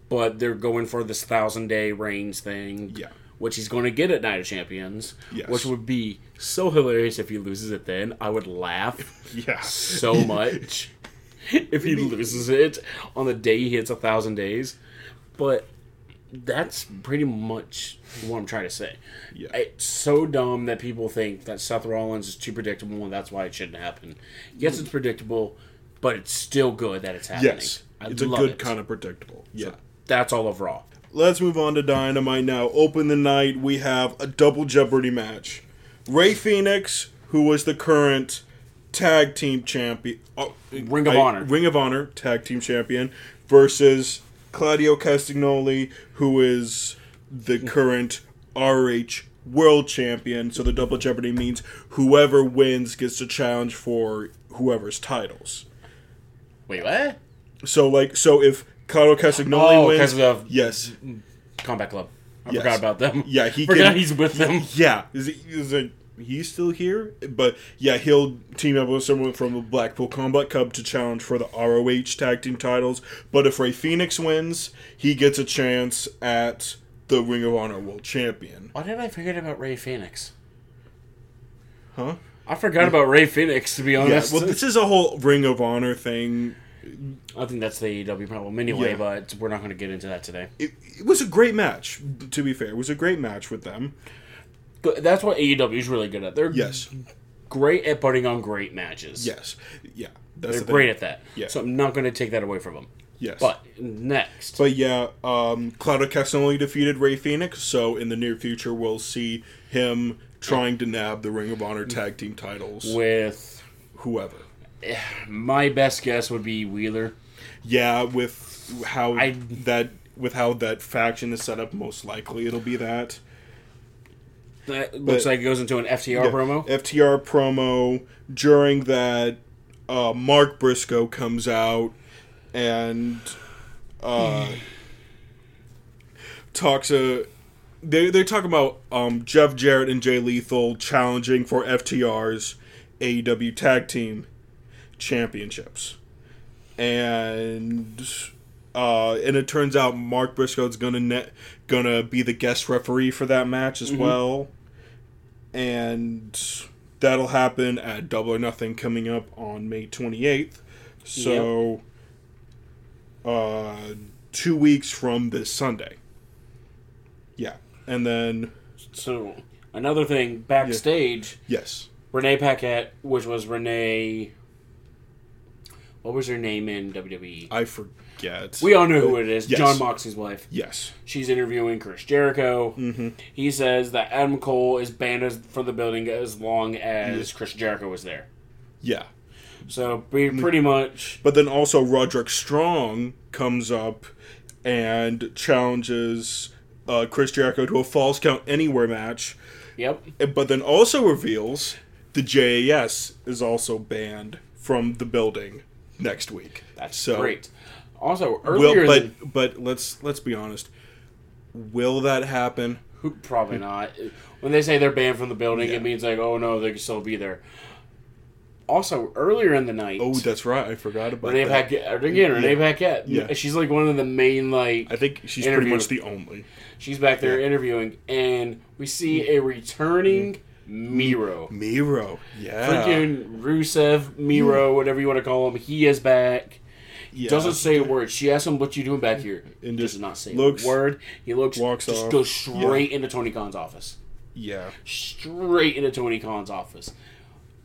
[SPEAKER 1] but they're going for this thousand day reigns thing.
[SPEAKER 2] Yeah.
[SPEAKER 1] Which he's going to get at Night of Champions.
[SPEAKER 2] Yes.
[SPEAKER 1] Which would be so hilarious if he loses it then. I would laugh <laughs>
[SPEAKER 2] Yeah.
[SPEAKER 1] so much <laughs> if he loses it on the day he hits a thousand days. But that's pretty much what I'm trying to say.
[SPEAKER 2] Yeah.
[SPEAKER 1] It's so dumb that people think that Seth Rollins is too predictable and that's why it shouldn't happen. Yes, it's predictable, but it's still good that it's happening.
[SPEAKER 2] Yes.
[SPEAKER 1] I
[SPEAKER 2] It's a good
[SPEAKER 1] it.
[SPEAKER 2] kind of predictable. Yeah.
[SPEAKER 1] That's all of Raw.
[SPEAKER 2] Let's move on to Dynamite now. Open the night, we have a double Jeopardy match. Rey Fenix, who was the current tag team champion, oh,
[SPEAKER 1] Ring of
[SPEAKER 2] I-
[SPEAKER 1] Honor.
[SPEAKER 2] Ring of Honor tag team champion, versus Claudio Castagnoli, who is the current RH world champion. So the double Jeopardy means whoever wins gets to challenge for whoever's titles.
[SPEAKER 1] Wait, what?
[SPEAKER 2] So like, so if Claudio Castagnoli
[SPEAKER 1] Oh,
[SPEAKER 2] wins,
[SPEAKER 1] of
[SPEAKER 2] yes,
[SPEAKER 1] Combat Club. I
[SPEAKER 2] Yes.
[SPEAKER 1] forgot about them.
[SPEAKER 2] Yeah, he <laughs>
[SPEAKER 1] forgot
[SPEAKER 2] can-
[SPEAKER 1] he's with them.
[SPEAKER 2] Yeah, is he, is it, he's still here? But yeah, he'll team up with someone from the Blackpool Combat Club to challenge for the ROH tag team titles. But if Rey Fenix wins, he gets a chance at the Ring of Honor World Champion.
[SPEAKER 1] Why did I forget about Rey Fenix?
[SPEAKER 2] Huh?
[SPEAKER 1] I forgot about Rey Fenix, to be
[SPEAKER 2] Yeah.
[SPEAKER 1] honest.
[SPEAKER 2] Well, this is a whole Ring of Honor thing.
[SPEAKER 1] I think that's the AEW problem anyway,
[SPEAKER 2] Yeah.
[SPEAKER 1] but we're not going to get into that today.
[SPEAKER 2] It, it was a great match. To be fair, it was a great match with them.
[SPEAKER 1] That's what AEW is really good at. They're
[SPEAKER 2] Yes.
[SPEAKER 1] great at putting on great matches.
[SPEAKER 2] Yes. Yeah. That's
[SPEAKER 1] They're
[SPEAKER 2] the
[SPEAKER 1] great at that.
[SPEAKER 2] Yeah.
[SPEAKER 1] So I'm not going to take that away from them.
[SPEAKER 2] Yes.
[SPEAKER 1] But next,
[SPEAKER 2] But yeah, um, Claudio Castagnoli defeated Rey Fenix, so in the near future we'll see him trying to nab the Ring of Honor tag team titles.
[SPEAKER 1] with
[SPEAKER 2] Whoever.
[SPEAKER 1] my best guess would be Wheeler.
[SPEAKER 2] Yeah, with how
[SPEAKER 1] I-
[SPEAKER 2] that with how that faction is set up, most likely it'll be that.
[SPEAKER 1] That looks like it goes into an FTR
[SPEAKER 2] Yeah,
[SPEAKER 1] promo.
[SPEAKER 2] FTR promo. During that uh, Mark Briscoe comes out and uh, <sighs> talks uh, they they're talking about um, Jeff Jarrett and Jay Lethal challenging for FTR's AEW Tag Team Championships, and uh, and it turns out Mark Briscoe's gonna net, gonna be the guest referee for that match as well, and that'll happen at Double or Nothing coming up on May twenty eighth. So, uh, two weeks from this Sunday. Yeah, and then
[SPEAKER 1] So another thing backstage,
[SPEAKER 2] yes,
[SPEAKER 1] Renee Paquette, which was Renee. What was her name in WWE?
[SPEAKER 2] I forget.
[SPEAKER 1] We all know who it is.
[SPEAKER 2] Yes.
[SPEAKER 1] Jon Moxley's wife.
[SPEAKER 2] yes,
[SPEAKER 1] She's interviewing Chris Jericho.
[SPEAKER 2] Mm-hmm.
[SPEAKER 1] He says that Adam Cole is banned from the building as long as Chris Jericho was there.
[SPEAKER 2] yeah,
[SPEAKER 1] So we pretty much
[SPEAKER 2] But then also Roderick Strong comes up and challenges uh, Chris Jericho to a falls count anywhere match.
[SPEAKER 1] yep.
[SPEAKER 2] But then also reveals the JAS is also banned from the building next week.
[SPEAKER 1] That's
[SPEAKER 2] so,
[SPEAKER 1] great. Also,
[SPEAKER 2] Will,
[SPEAKER 1] earlier
[SPEAKER 2] but
[SPEAKER 1] than,
[SPEAKER 2] but let's let's be honest. Will that happen?
[SPEAKER 1] who, probably not. When they say they're banned from the building,
[SPEAKER 2] Yeah.
[SPEAKER 1] it means like, oh no, they can still be there. Also, earlier in the night,
[SPEAKER 2] Oh, that's right. I forgot about
[SPEAKER 1] Renee
[SPEAKER 2] that.
[SPEAKER 1] Paquette, again, Renee Paquette,
[SPEAKER 2] Yeah.
[SPEAKER 1] she's like one of the main like
[SPEAKER 2] I think she's pretty much the only.
[SPEAKER 1] She's back there
[SPEAKER 2] Yeah.
[SPEAKER 1] interviewing, and we see a returning Miro.
[SPEAKER 2] Miro. Yeah.
[SPEAKER 1] Freaking Rusev, Miro, whatever you want to call him, he is back.
[SPEAKER 2] Yeah.
[SPEAKER 1] Doesn't say a word. She asks him, "What you doing back here?"
[SPEAKER 2] And
[SPEAKER 1] does
[SPEAKER 2] just
[SPEAKER 1] not say
[SPEAKER 2] looks-
[SPEAKER 1] a word. He looks,
[SPEAKER 2] walks
[SPEAKER 1] just
[SPEAKER 2] off.
[SPEAKER 1] goes straight into Tony Khan's office.
[SPEAKER 2] Yeah.
[SPEAKER 1] Straight into Tony Khan's office.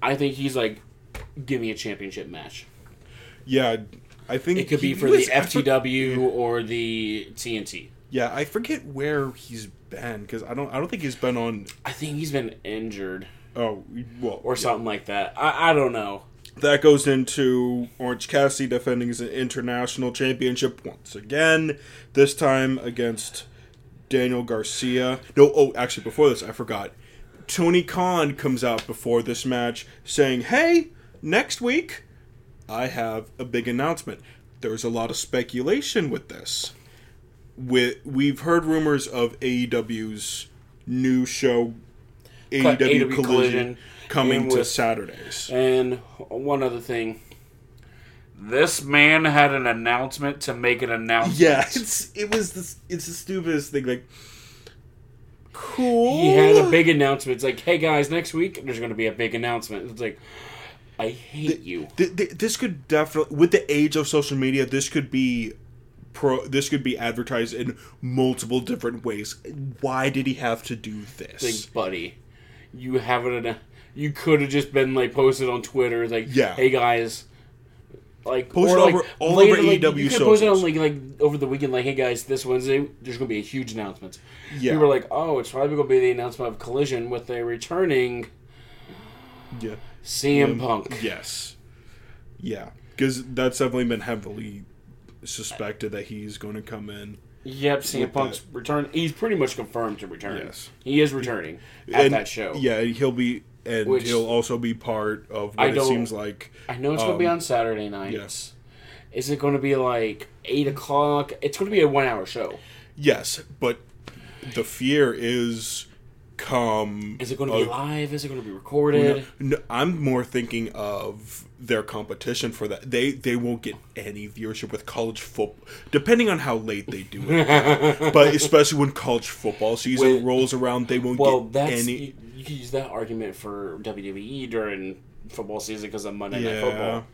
[SPEAKER 1] I think he's like, "Give me a championship match."
[SPEAKER 2] Yeah. I think
[SPEAKER 1] It could be for
[SPEAKER 2] was-
[SPEAKER 1] the FTW or the TNT.
[SPEAKER 2] Yeah, I forget where he's been because I don't. I don't think he's been on.
[SPEAKER 1] I think he's been injured
[SPEAKER 2] Oh, well,
[SPEAKER 1] or something like that. I, I don't know.
[SPEAKER 2] That goes into Orange Cassidy defending his international championship once again. This time against Daniel Garcia. No, oh, actually, before this, I forgot. Tony Khan comes out before this match saying, "Hey, next week, I have a big announcement." There's a lot of speculation with this. With we've heard rumors of AEW's new show, AEW,
[SPEAKER 1] AEW
[SPEAKER 2] Collision,
[SPEAKER 1] Collision,
[SPEAKER 2] coming
[SPEAKER 1] and
[SPEAKER 2] to
[SPEAKER 1] with-
[SPEAKER 2] Saturdays.
[SPEAKER 1] And one other thing. This man had an announcement to make an announcement.
[SPEAKER 2] Yeah, <laughs> it's it was this it's the stupidest thing. Like, cool.
[SPEAKER 1] He had a big announcement. It's like, hey guys, next week there's going to be a big announcement. It's like, I hate you.
[SPEAKER 2] Th- th- this could definitely, with the age of social media, this could be pro. This could be advertised in multiple different ways. Why did he have to do this?
[SPEAKER 1] Like, buddy, you have it. You could have just been like posted on Twitter. Like,
[SPEAKER 2] Yeah.
[SPEAKER 1] hey guys. Like
[SPEAKER 2] Post
[SPEAKER 1] or, like,
[SPEAKER 2] over- all
[SPEAKER 1] later,
[SPEAKER 2] over
[SPEAKER 1] like,
[SPEAKER 2] AEW
[SPEAKER 1] You could post it on like like over the weekend. Like, hey guys, this Wednesday there's gonna be a huge announcement.
[SPEAKER 2] Yeah.
[SPEAKER 1] We were like, oh, it's probably gonna be the announcement of Collision with a returning
[SPEAKER 2] yeah,
[SPEAKER 1] CM Punk.
[SPEAKER 2] yes, yeah, because that's definitely been heavily suspected that he's going to come in.
[SPEAKER 1] Yep, CM Punk's return. He's pretty much confirmed to return.
[SPEAKER 2] Yes.
[SPEAKER 1] he is returning at
[SPEAKER 2] and,
[SPEAKER 1] that show.
[SPEAKER 2] Yeah, he'll be, and
[SPEAKER 1] Which-
[SPEAKER 2] he'll also be part of what it seems like.
[SPEAKER 1] I know it's going to be
[SPEAKER 2] Um,
[SPEAKER 1] on Saturday nights.
[SPEAKER 2] yes.
[SPEAKER 1] Is it going to be like eight o'clock? It's going to be a one-hour show.
[SPEAKER 2] Yes, but the fear is come.
[SPEAKER 1] Is it going to be
[SPEAKER 2] uh,
[SPEAKER 1] live? Is it going to be recorded?
[SPEAKER 2] No, I'm more thinking of their competition for that. They they won't get any viewership with college football, depending on how late they do it. <laughs> but especially when college football season
[SPEAKER 1] With-
[SPEAKER 2] rolls around, they won't
[SPEAKER 1] Well,
[SPEAKER 2] get any.
[SPEAKER 1] You, could use that argument for WWE during football season because of Monday Night Football.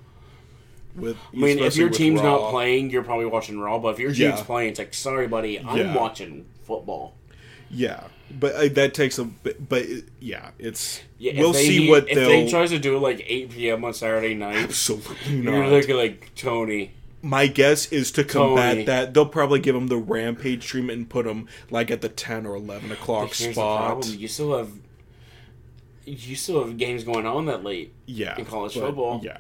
[SPEAKER 2] With
[SPEAKER 1] I mean, if your team's
[SPEAKER 2] Raw.
[SPEAKER 1] not playing, you're probably watching Raw. But if your team's
[SPEAKER 2] Yeah.
[SPEAKER 1] playing, it's like, sorry, buddy, I'm
[SPEAKER 2] Yeah.
[SPEAKER 1] watching football.
[SPEAKER 2] yeah, but uh, that takes a bit. But it, yeah, it's
[SPEAKER 1] Yeah,
[SPEAKER 2] we'll
[SPEAKER 1] they-
[SPEAKER 2] see what
[SPEAKER 1] if
[SPEAKER 2] they'll.
[SPEAKER 1] they tries to do it like 8 p.m. on Saturday night.
[SPEAKER 2] absolutely not.
[SPEAKER 1] You're looking like Tony.
[SPEAKER 2] My guess is to combat
[SPEAKER 1] Tony.
[SPEAKER 2] that they'll probably give them the rampage treatment and put them like at the ten or eleven o'clock
[SPEAKER 1] Here's the
[SPEAKER 2] spot.
[SPEAKER 1] you still have you still have games going on that late,
[SPEAKER 2] Yeah,
[SPEAKER 1] in college
[SPEAKER 2] but-
[SPEAKER 1] football.
[SPEAKER 2] Yeah,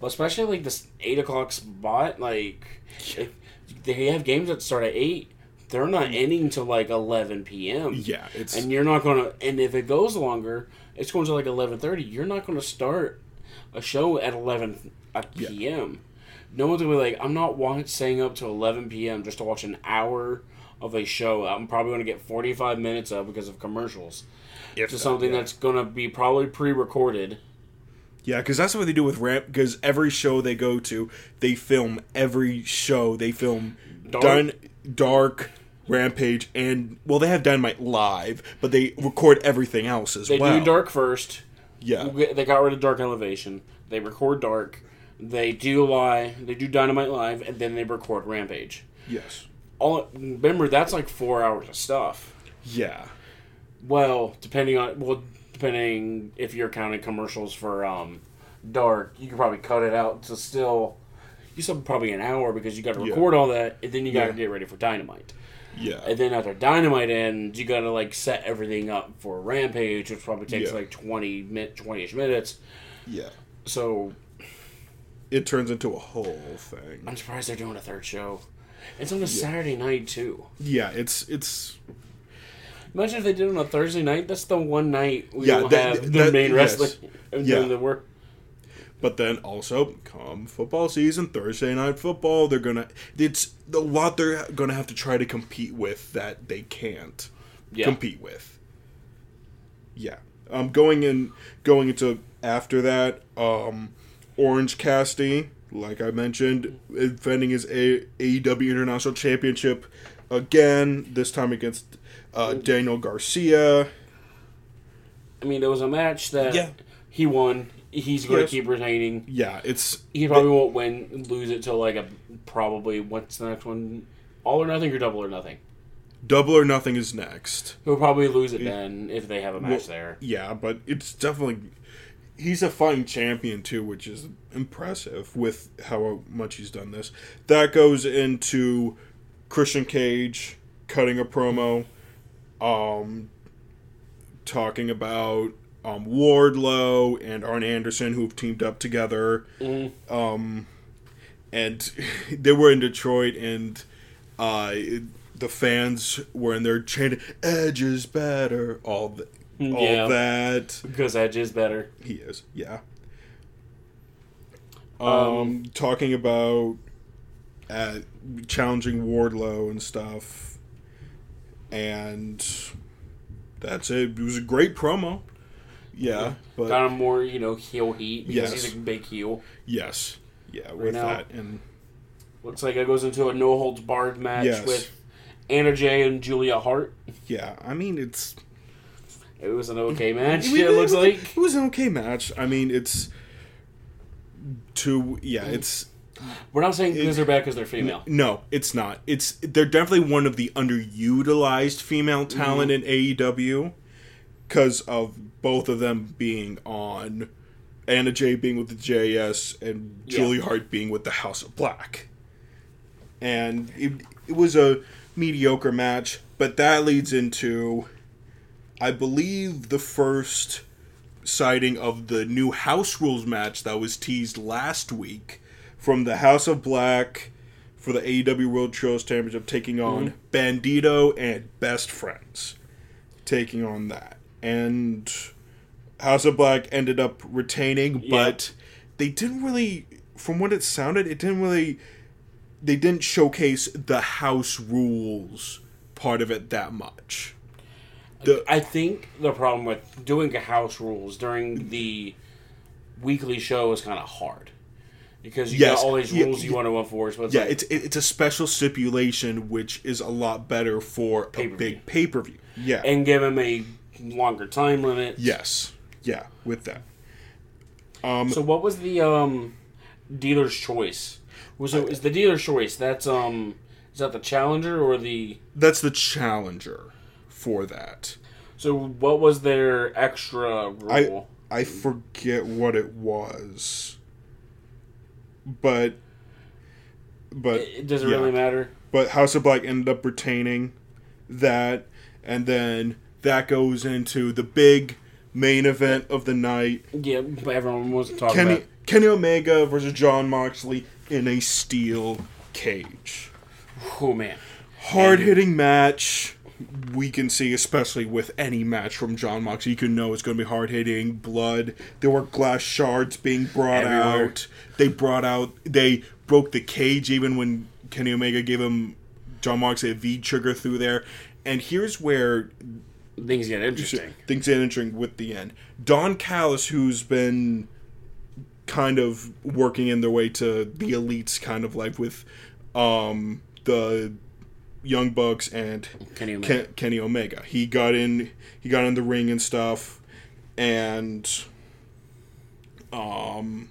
[SPEAKER 1] but especially like this eight o'clock spot. Like if they have games that start at eight, they're not mm-hmm. ending till like eleven p.m.
[SPEAKER 2] yeah, it's
[SPEAKER 1] and you're not gonna. And if it goes longer, it's going to like eleven thirty. You're not going to start a show at eleven uh,
[SPEAKER 2] Yeah.
[SPEAKER 1] p.m. No one's gonna be like, I'm not wa- staying up to eleven p.m. just to watch an hour of a show. I'm probably going to get forty five minutes of because of commercials.
[SPEAKER 2] if
[SPEAKER 1] To
[SPEAKER 2] that,
[SPEAKER 1] something
[SPEAKER 2] yeah.
[SPEAKER 1] that's going to be probably pre-recorded.
[SPEAKER 2] Yeah, because that's what they do with ramp. Because every show they go to, they film every show. They film
[SPEAKER 1] Dark.
[SPEAKER 2] Dun- Dark, Rampage, and well, they have Dynamite live, but they record everything else as
[SPEAKER 1] They
[SPEAKER 2] well.
[SPEAKER 1] They do Dark first.
[SPEAKER 2] Yeah,
[SPEAKER 1] They got rid of Dark Elevation. They record Dark. They do lie. They do Dynamite live, and then they record Rampage.
[SPEAKER 2] yes,
[SPEAKER 1] All remember that's like four hours of stuff.
[SPEAKER 2] yeah,
[SPEAKER 1] Well, depending on well, depending if you're counting commercials for um, Dark, you could probably cut it out to still. You still probably an hour because you got to
[SPEAKER 2] Yeah.
[SPEAKER 1] record all that, and then you got to
[SPEAKER 2] Yeah.
[SPEAKER 1] get ready for Dynamite.
[SPEAKER 2] yeah,
[SPEAKER 1] And then after Dynamite ends, you got to like set everything up for Rampage, which probably takes
[SPEAKER 2] Yeah.
[SPEAKER 1] like 20 minute, 20ish minutes.
[SPEAKER 2] yeah.
[SPEAKER 1] So
[SPEAKER 2] it turns into a whole thing.
[SPEAKER 1] I'm surprised they're doing a third show. It's on a Saturday night too.
[SPEAKER 2] Yeah, it's it's
[SPEAKER 1] Imagine if they did it on a Thursday night. That's the one night we
[SPEAKER 2] Yeah,
[SPEAKER 1] will
[SPEAKER 2] that-
[SPEAKER 1] have the
[SPEAKER 2] that-
[SPEAKER 1] main
[SPEAKER 2] yes.
[SPEAKER 1] wrestling
[SPEAKER 2] Yeah.
[SPEAKER 1] the work.
[SPEAKER 2] But then also, come football season, Thursday night football, they're gonna. It's a lot they're gonna have to try to compete with that they can't
[SPEAKER 1] Yeah.
[SPEAKER 2] compete with. Yeah, um, going in, going into after that, um, Orange Cassidy, like I mentioned, defending his A- AEW International Championship again. This time against uh, Daniel Garcia.
[SPEAKER 1] I mean, it was a match that
[SPEAKER 2] Yeah.
[SPEAKER 1] he won. He's going to
[SPEAKER 2] Yes.
[SPEAKER 1] keep retaining.
[SPEAKER 2] Yeah, it's
[SPEAKER 1] He probably won't win, lose it till like a probably what's the next one? All or nothing or double or nothing.
[SPEAKER 2] double or nothing is next.
[SPEAKER 1] He'll probably lose it then if they have a match there.
[SPEAKER 2] Yeah, but it's definitely he's a fighting champion too, which is impressive with how much he's done this. That goes into Christian Cage cutting a promo, um, talking about um, Wardlow and Arn Anderson who've teamed up together, um, and <laughs> they were in Detroit and. Uh, the fans were in there chanting "Edge is better," all the, all
[SPEAKER 1] Yeah.
[SPEAKER 2] that.
[SPEAKER 1] Because Edge is better.
[SPEAKER 2] He is, yeah. Um, talking about uh, challenging Wardlow and stuff, and that's it. It was a great promo. Yeah, but
[SPEAKER 1] Got him more, you know, heel heat because
[SPEAKER 2] Yes.
[SPEAKER 1] he's a big heel.
[SPEAKER 2] yes, yeah, with
[SPEAKER 1] now-
[SPEAKER 2] that and
[SPEAKER 1] Looks like it goes into a no holds barred match
[SPEAKER 2] Yes.
[SPEAKER 1] with Anna Jay and Julia Hart.
[SPEAKER 2] yeah, I mean it's
[SPEAKER 1] It was an okay match.
[SPEAKER 2] I mean,
[SPEAKER 1] it looks
[SPEAKER 2] was,
[SPEAKER 1] like.
[SPEAKER 2] it was an okay match. I mean it's to yeah, it's
[SPEAKER 1] We're not saying because they're bad because they're female.
[SPEAKER 2] No, it's not. It's they're definitely one of the underutilized female talent mm-hmm. in AEW because of both of them being on Anna Jay being with the JS and
[SPEAKER 1] Yeah.
[SPEAKER 2] Julie Hart being with the House of Black. And it, it was a mediocre match, but that leads into I believe the first sighting of the new House Rules match that was teased last week from the House of Black for the AEW World Trios Championship, taking on mm-hmm. Bandito and Best Friends, taking on that, and House of Black ended up retaining, but they didn't really, from what it sounded, it didn't really, they didn't showcase the House Rules part of it that much. The,
[SPEAKER 1] I think the problem with doing a house rules during the weekly show is kind of hard because you
[SPEAKER 2] Yes,
[SPEAKER 1] got all these
[SPEAKER 2] yeah,
[SPEAKER 1] rules you
[SPEAKER 2] yeah.
[SPEAKER 1] want to enforce. But it's
[SPEAKER 2] Yeah,
[SPEAKER 1] like,
[SPEAKER 2] it's it's a special stipulation which is a lot better for a
[SPEAKER 1] Pay-per-view.
[SPEAKER 2] big pay per view. Yeah.
[SPEAKER 1] and give him a longer time limit.
[SPEAKER 2] yes. Yeah. With that.
[SPEAKER 1] So what was the um dealer's choice? Was it is the dealer's choice? That's um is that the challenger or the
[SPEAKER 2] That's the challenger for that.
[SPEAKER 1] so what was their extra
[SPEAKER 2] I
[SPEAKER 1] rule?
[SPEAKER 2] I forget what it was. But but
[SPEAKER 1] It- does it
[SPEAKER 2] yeah.
[SPEAKER 1] really matter?
[SPEAKER 2] but House of Black ended up retaining that, and then that goes into the big main event of the night:
[SPEAKER 1] Yeah, but everyone was talking
[SPEAKER 2] Kenny
[SPEAKER 1] about.
[SPEAKER 2] Kenny Omega versus Jon Moxley in a steel cage.
[SPEAKER 1] Oh man,
[SPEAKER 2] Hard hitting match. We can see, especially with any match from Jon Moxley, you can know it's going to be hard hitting. Blood. There were glass shards being brought
[SPEAKER 1] Everywhere.
[SPEAKER 2] out. They brought out. They broke the cage even when Kenny Omega gave him Jon Moxley a V trigger through there. And here's where
[SPEAKER 1] things get interesting.
[SPEAKER 2] things get interesting with the end. Don Callis, who's been kind of working in their way to the elites kind of life with um, the Young Bucks and
[SPEAKER 1] Kenny Omega.
[SPEAKER 2] Ken, Kenny Omega. He got in he got in the ring and stuff and um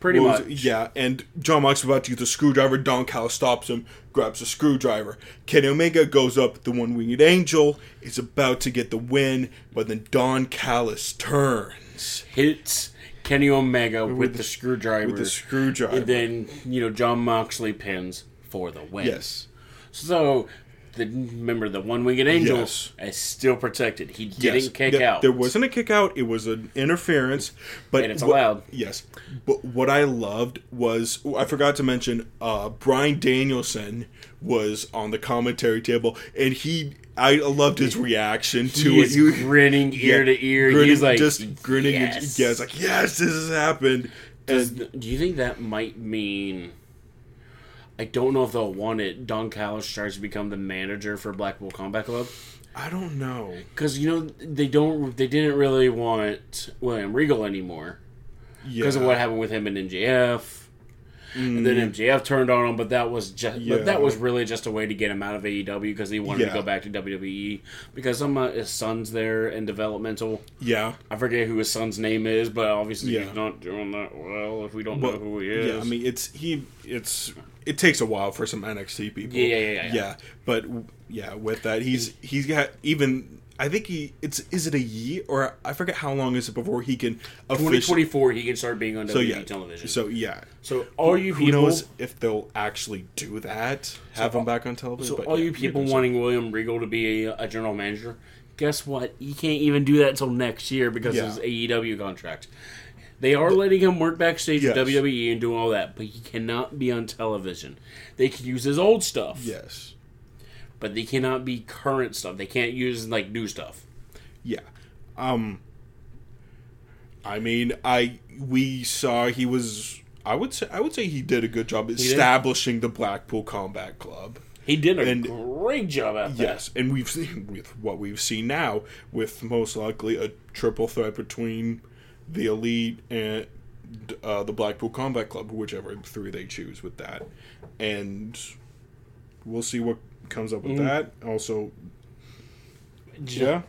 [SPEAKER 1] Pretty much.
[SPEAKER 2] it? Yeah, and Jon Moxley's about to use the screwdriver. Don Callis stops him, grabs the screwdriver. Kenny Omega goes up. The one winged angel is about to get the win, but then Don Callis turns
[SPEAKER 1] Hits Kenny Omega with, the screwdriver.
[SPEAKER 2] with the screwdriver.
[SPEAKER 1] and then you know Jon Moxley pins for the win.
[SPEAKER 2] yes,
[SPEAKER 1] So the remember the one winged angel
[SPEAKER 2] Yes.
[SPEAKER 1] is still protected. He didn't
[SPEAKER 2] Yes,
[SPEAKER 1] kick
[SPEAKER 2] there,
[SPEAKER 1] out.
[SPEAKER 2] There wasn't a kick out. It was an interference, but
[SPEAKER 1] And it's
[SPEAKER 2] what-
[SPEAKER 1] allowed.
[SPEAKER 2] Yes, but what I loved was I forgot to mention uh, Bryan Danielson was on the commentary table, and he I loved his reaction to
[SPEAKER 1] he
[SPEAKER 2] it. He- was
[SPEAKER 1] grinning <laughs> ear
[SPEAKER 2] yeah,
[SPEAKER 1] to ear.
[SPEAKER 2] grinning-
[SPEAKER 1] He's like
[SPEAKER 2] just grinning. and-
[SPEAKER 1] Yes.
[SPEAKER 2] Yeah, it's like yes, this has happened.
[SPEAKER 1] Does-
[SPEAKER 2] And
[SPEAKER 1] do you think that might mean? I don't know if they'll want it. Don Callis tries to become the manager for Blackpool Combat Club
[SPEAKER 2] I don't know.
[SPEAKER 1] because you know they don't. They didn't really want William Regal anymore
[SPEAKER 2] Yeah,
[SPEAKER 1] because of what happened with him in MJF. And then MJF turned on him, but that was just
[SPEAKER 2] Mm. Yeah.
[SPEAKER 1] but that was really just a way to get him out of AEW because he wanted to go back to WWE because some of his son's there and developmental.
[SPEAKER 2] Yeah,
[SPEAKER 1] I forget who his son's name is, but obviously
[SPEAKER 2] Yeah.
[SPEAKER 1] he's not doing that well if we don't
[SPEAKER 2] Well,
[SPEAKER 1] know who he is.
[SPEAKER 2] Yeah, I mean it's he it's it takes a while for some NXT people.
[SPEAKER 1] Yeah, yeah, yeah, yeah.
[SPEAKER 2] but yeah, with that he's he's got even I think he it's is it a year or I forget how long is it before he can officially
[SPEAKER 1] 2024, he can start being on WWE
[SPEAKER 2] so yeah
[SPEAKER 1] television.
[SPEAKER 2] So yeah.
[SPEAKER 1] So all you
[SPEAKER 2] Who
[SPEAKER 1] people,
[SPEAKER 2] knows if they'll actually do that? Have him uh, back on television.
[SPEAKER 1] so
[SPEAKER 2] but
[SPEAKER 1] all
[SPEAKER 2] yeah,
[SPEAKER 1] you people wanting William Regal to be a, a general manager, guess what? You can't even do that until next year because
[SPEAKER 2] Yeah.
[SPEAKER 1] of his AEW contract. They are letting him work backstage
[SPEAKER 2] Yes.
[SPEAKER 1] with WWE and doing all that, but he cannot be on television. They can use his old stuff,
[SPEAKER 2] Yes.
[SPEAKER 1] But they cannot be current stuff. They can't use like new stuff.
[SPEAKER 2] Yeah. Um I mean, I we saw he was I would say I would say he did a good job establishing the Blackpool Combat Club.
[SPEAKER 1] He did a
[SPEAKER 2] And-
[SPEAKER 1] great job at that.
[SPEAKER 2] Yes, and we've seen with what we've seen now with most likely a triple threat between the elite and uh, the Blackpool Combat Club, whichever three they choose with that, and we'll see what comes up with
[SPEAKER 1] Mm.
[SPEAKER 2] that. Also, yeah,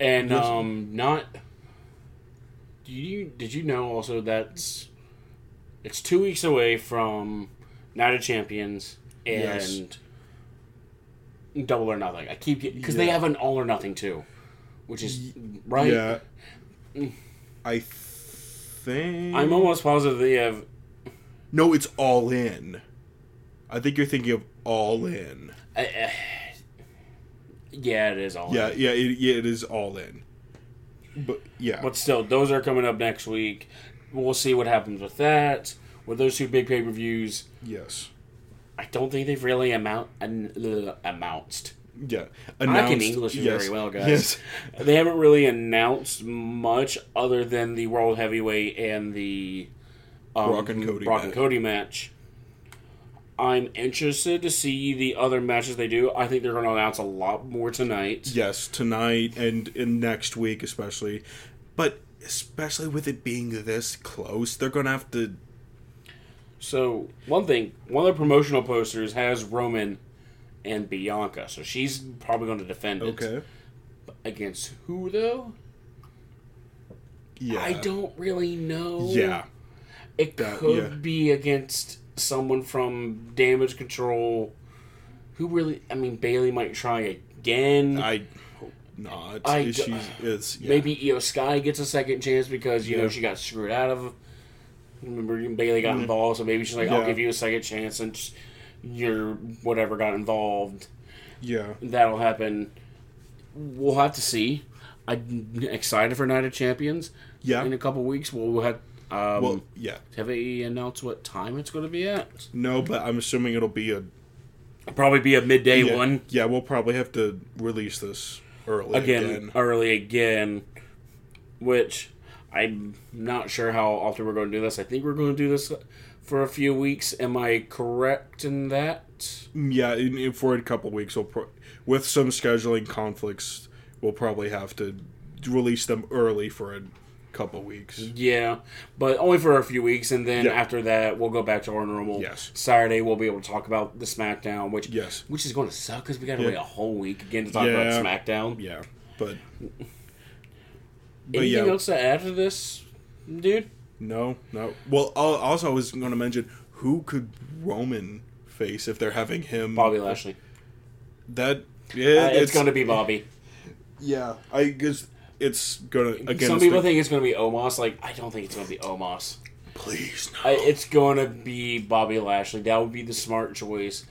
[SPEAKER 1] and
[SPEAKER 2] Yes.
[SPEAKER 1] um not do you did you know also that's it's two weeks away from Night of Champions and
[SPEAKER 2] Yes.
[SPEAKER 1] Double or Nothing. I keep because they have an All or Nothing too, which is right.
[SPEAKER 2] yeah. I think
[SPEAKER 1] I'm almost positive they have.
[SPEAKER 2] no. It's all in. I think you're thinking of all in.
[SPEAKER 1] I, uh, yeah, it is all.
[SPEAKER 2] Yeah, yeah, it, yeah. It is all in. But yeah,
[SPEAKER 1] But still, those are coming up next week. We'll see what happens with that. With those two big pay per views,
[SPEAKER 2] yes.
[SPEAKER 1] I don't think they've really amount an, uh, announced.
[SPEAKER 2] Yeah,
[SPEAKER 1] I can English
[SPEAKER 2] yes,
[SPEAKER 1] very well, guys.
[SPEAKER 2] Yes,
[SPEAKER 1] They haven't really announced much other than the World Heavyweight and the um,
[SPEAKER 2] Brock and Cody
[SPEAKER 1] Brock and. Cody match. I'm interested to see the other matches they do. I think they're going to announce a lot more tonight.
[SPEAKER 2] yes, tonight and, and next week especially, but especially with it being this close, they're gonna have to.
[SPEAKER 1] So one thing, one of the promotional posters has Roman and Bianca, so she's probably going to defend it
[SPEAKER 2] Okay.
[SPEAKER 1] against who though?
[SPEAKER 2] Yeah.
[SPEAKER 1] I don't really know.
[SPEAKER 2] Yeah.
[SPEAKER 1] It
[SPEAKER 2] That-
[SPEAKER 1] could
[SPEAKER 2] yeah.
[SPEAKER 1] be against someone from Damage Control. Who really? I mean, Bayley might try again.
[SPEAKER 2] I hope not.
[SPEAKER 1] I
[SPEAKER 2] She's it's yeah.
[SPEAKER 1] Maybe Iyo Sky gets a second chance because you know she got screwed out of. Remember, Bayley got mm-hmm. involved, so maybe she's like, "I'll give you a second chance," and your whatever got involved.
[SPEAKER 2] Yeah.
[SPEAKER 1] That'll happen. We'll have to see. I'm excited for Night of Champions.
[SPEAKER 2] Yeah.
[SPEAKER 1] In a couple weeks, we'll have. Um,
[SPEAKER 2] Well, yeah.
[SPEAKER 1] have they announced what time it's going to be at?
[SPEAKER 2] No, but I'm assuming it'll be a
[SPEAKER 1] Probably be a midday
[SPEAKER 2] yeah,
[SPEAKER 1] one
[SPEAKER 2] Yeah, we'll probably have to release this early
[SPEAKER 1] again,
[SPEAKER 2] again.
[SPEAKER 1] early again. Which I'm not sure how often we're going to do this. I think we're going to do this for a few weeks. Am I correct in that?
[SPEAKER 2] Yeah, in, in, for a couple weeks, we'll pro- with some scheduling conflicts, we'll probably have to release them early for a couple weeks.
[SPEAKER 1] Yeah, but only for a few weeks, and then
[SPEAKER 2] Yeah.
[SPEAKER 1] after that, we'll go back to our normal.
[SPEAKER 2] Yes.
[SPEAKER 1] Saturday, we'll be able to talk about the SmackDown, which
[SPEAKER 2] Yes.
[SPEAKER 1] which is going to suck because we got to
[SPEAKER 2] Yeah.
[SPEAKER 1] wait a whole week again to talk
[SPEAKER 2] Yeah.
[SPEAKER 1] about SmackDown.
[SPEAKER 2] Yeah, but but
[SPEAKER 1] Anything
[SPEAKER 2] yeah,
[SPEAKER 1] else to add to this, dude?
[SPEAKER 2] no, no. Well, also I was going to mention who could Roman face if they're having him
[SPEAKER 1] Bobby Lashley.
[SPEAKER 2] That yeah,
[SPEAKER 1] Uh, it's, going to be Bobby.
[SPEAKER 2] yeah. I guess it's gonna again.
[SPEAKER 1] Some people think it's going to be Omos. Like, I don't think it's going to be Omos.
[SPEAKER 2] please no.
[SPEAKER 1] I, it's going to be Bobby Lashley. That would be the smart choice.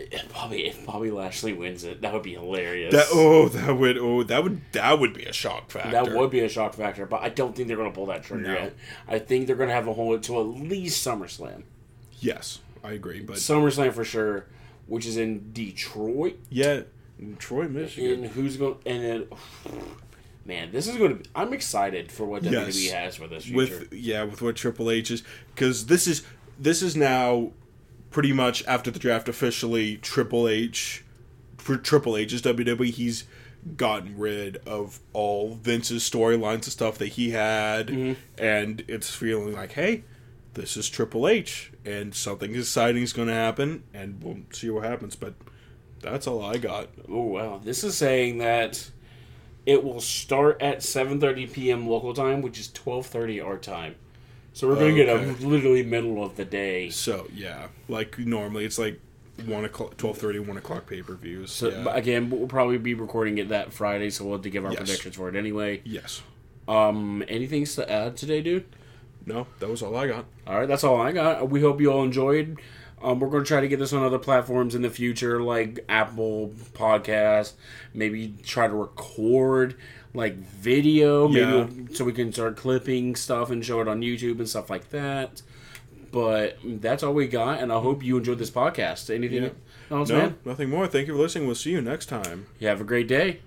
[SPEAKER 1] If Bobby, if Bobby Lashley wins it, that would be hilarious.
[SPEAKER 2] That oh, that would oh, that would that would be a shock factor.
[SPEAKER 1] That would be a shock factor, but I don't think they're going to pull that trigger
[SPEAKER 2] No.
[SPEAKER 1] yet. I think they're going to have a hold to at least SummerSlam.
[SPEAKER 2] Yes, I agree. But
[SPEAKER 1] SummerSlam for sure, which is in Detroit.
[SPEAKER 2] yeah, Detroit, Michigan.
[SPEAKER 1] And who's going? And then, man, this is going to. be... I'm excited for what
[SPEAKER 2] Yes.
[SPEAKER 1] WWE has for this future.
[SPEAKER 2] with yeah with what Triple H is because this is this is now pretty much after the draft officially Triple H for Triple H's WWE he's gotten rid of all Vince's storylines and stuff that he had mm-hmm. and it's feeling like hey this is Triple H and something exciting is going to happen and we'll see what happens but that's all I got
[SPEAKER 1] oh wow, this is saying that it will start at 7:30 p.m. local time, which is 12:30 our time. So we're going to get
[SPEAKER 2] Okay.
[SPEAKER 1] a literally middle of the day.
[SPEAKER 2] so yeah like normally it's like 1 o'clock 12.30 1 o'clock pay-per-views
[SPEAKER 1] So
[SPEAKER 2] yeah.
[SPEAKER 1] but again, we'll probably be recording it that Friday, so we'll have to give our
[SPEAKER 2] Yes.
[SPEAKER 1] predictions for it anyway.
[SPEAKER 2] yes
[SPEAKER 1] Um, anything to add today, dude?
[SPEAKER 2] No, that was all I got.
[SPEAKER 1] All right, that's all I got. We hope you all enjoyed. Um, we're going to try to get this on other platforms in the future, like Apple Podcasts. Maybe try to record like video, maybe
[SPEAKER 2] Yeah.
[SPEAKER 1] we'll- so we can start clipping stuff and show it on YouTube and stuff like that. But that's all we got, and I hope you enjoyed this podcast. Anything
[SPEAKER 2] Yeah.
[SPEAKER 1] else,
[SPEAKER 2] No,
[SPEAKER 1] man?
[SPEAKER 2] nothing more. Thank you for listening. We'll see you next time.
[SPEAKER 1] You have a great day.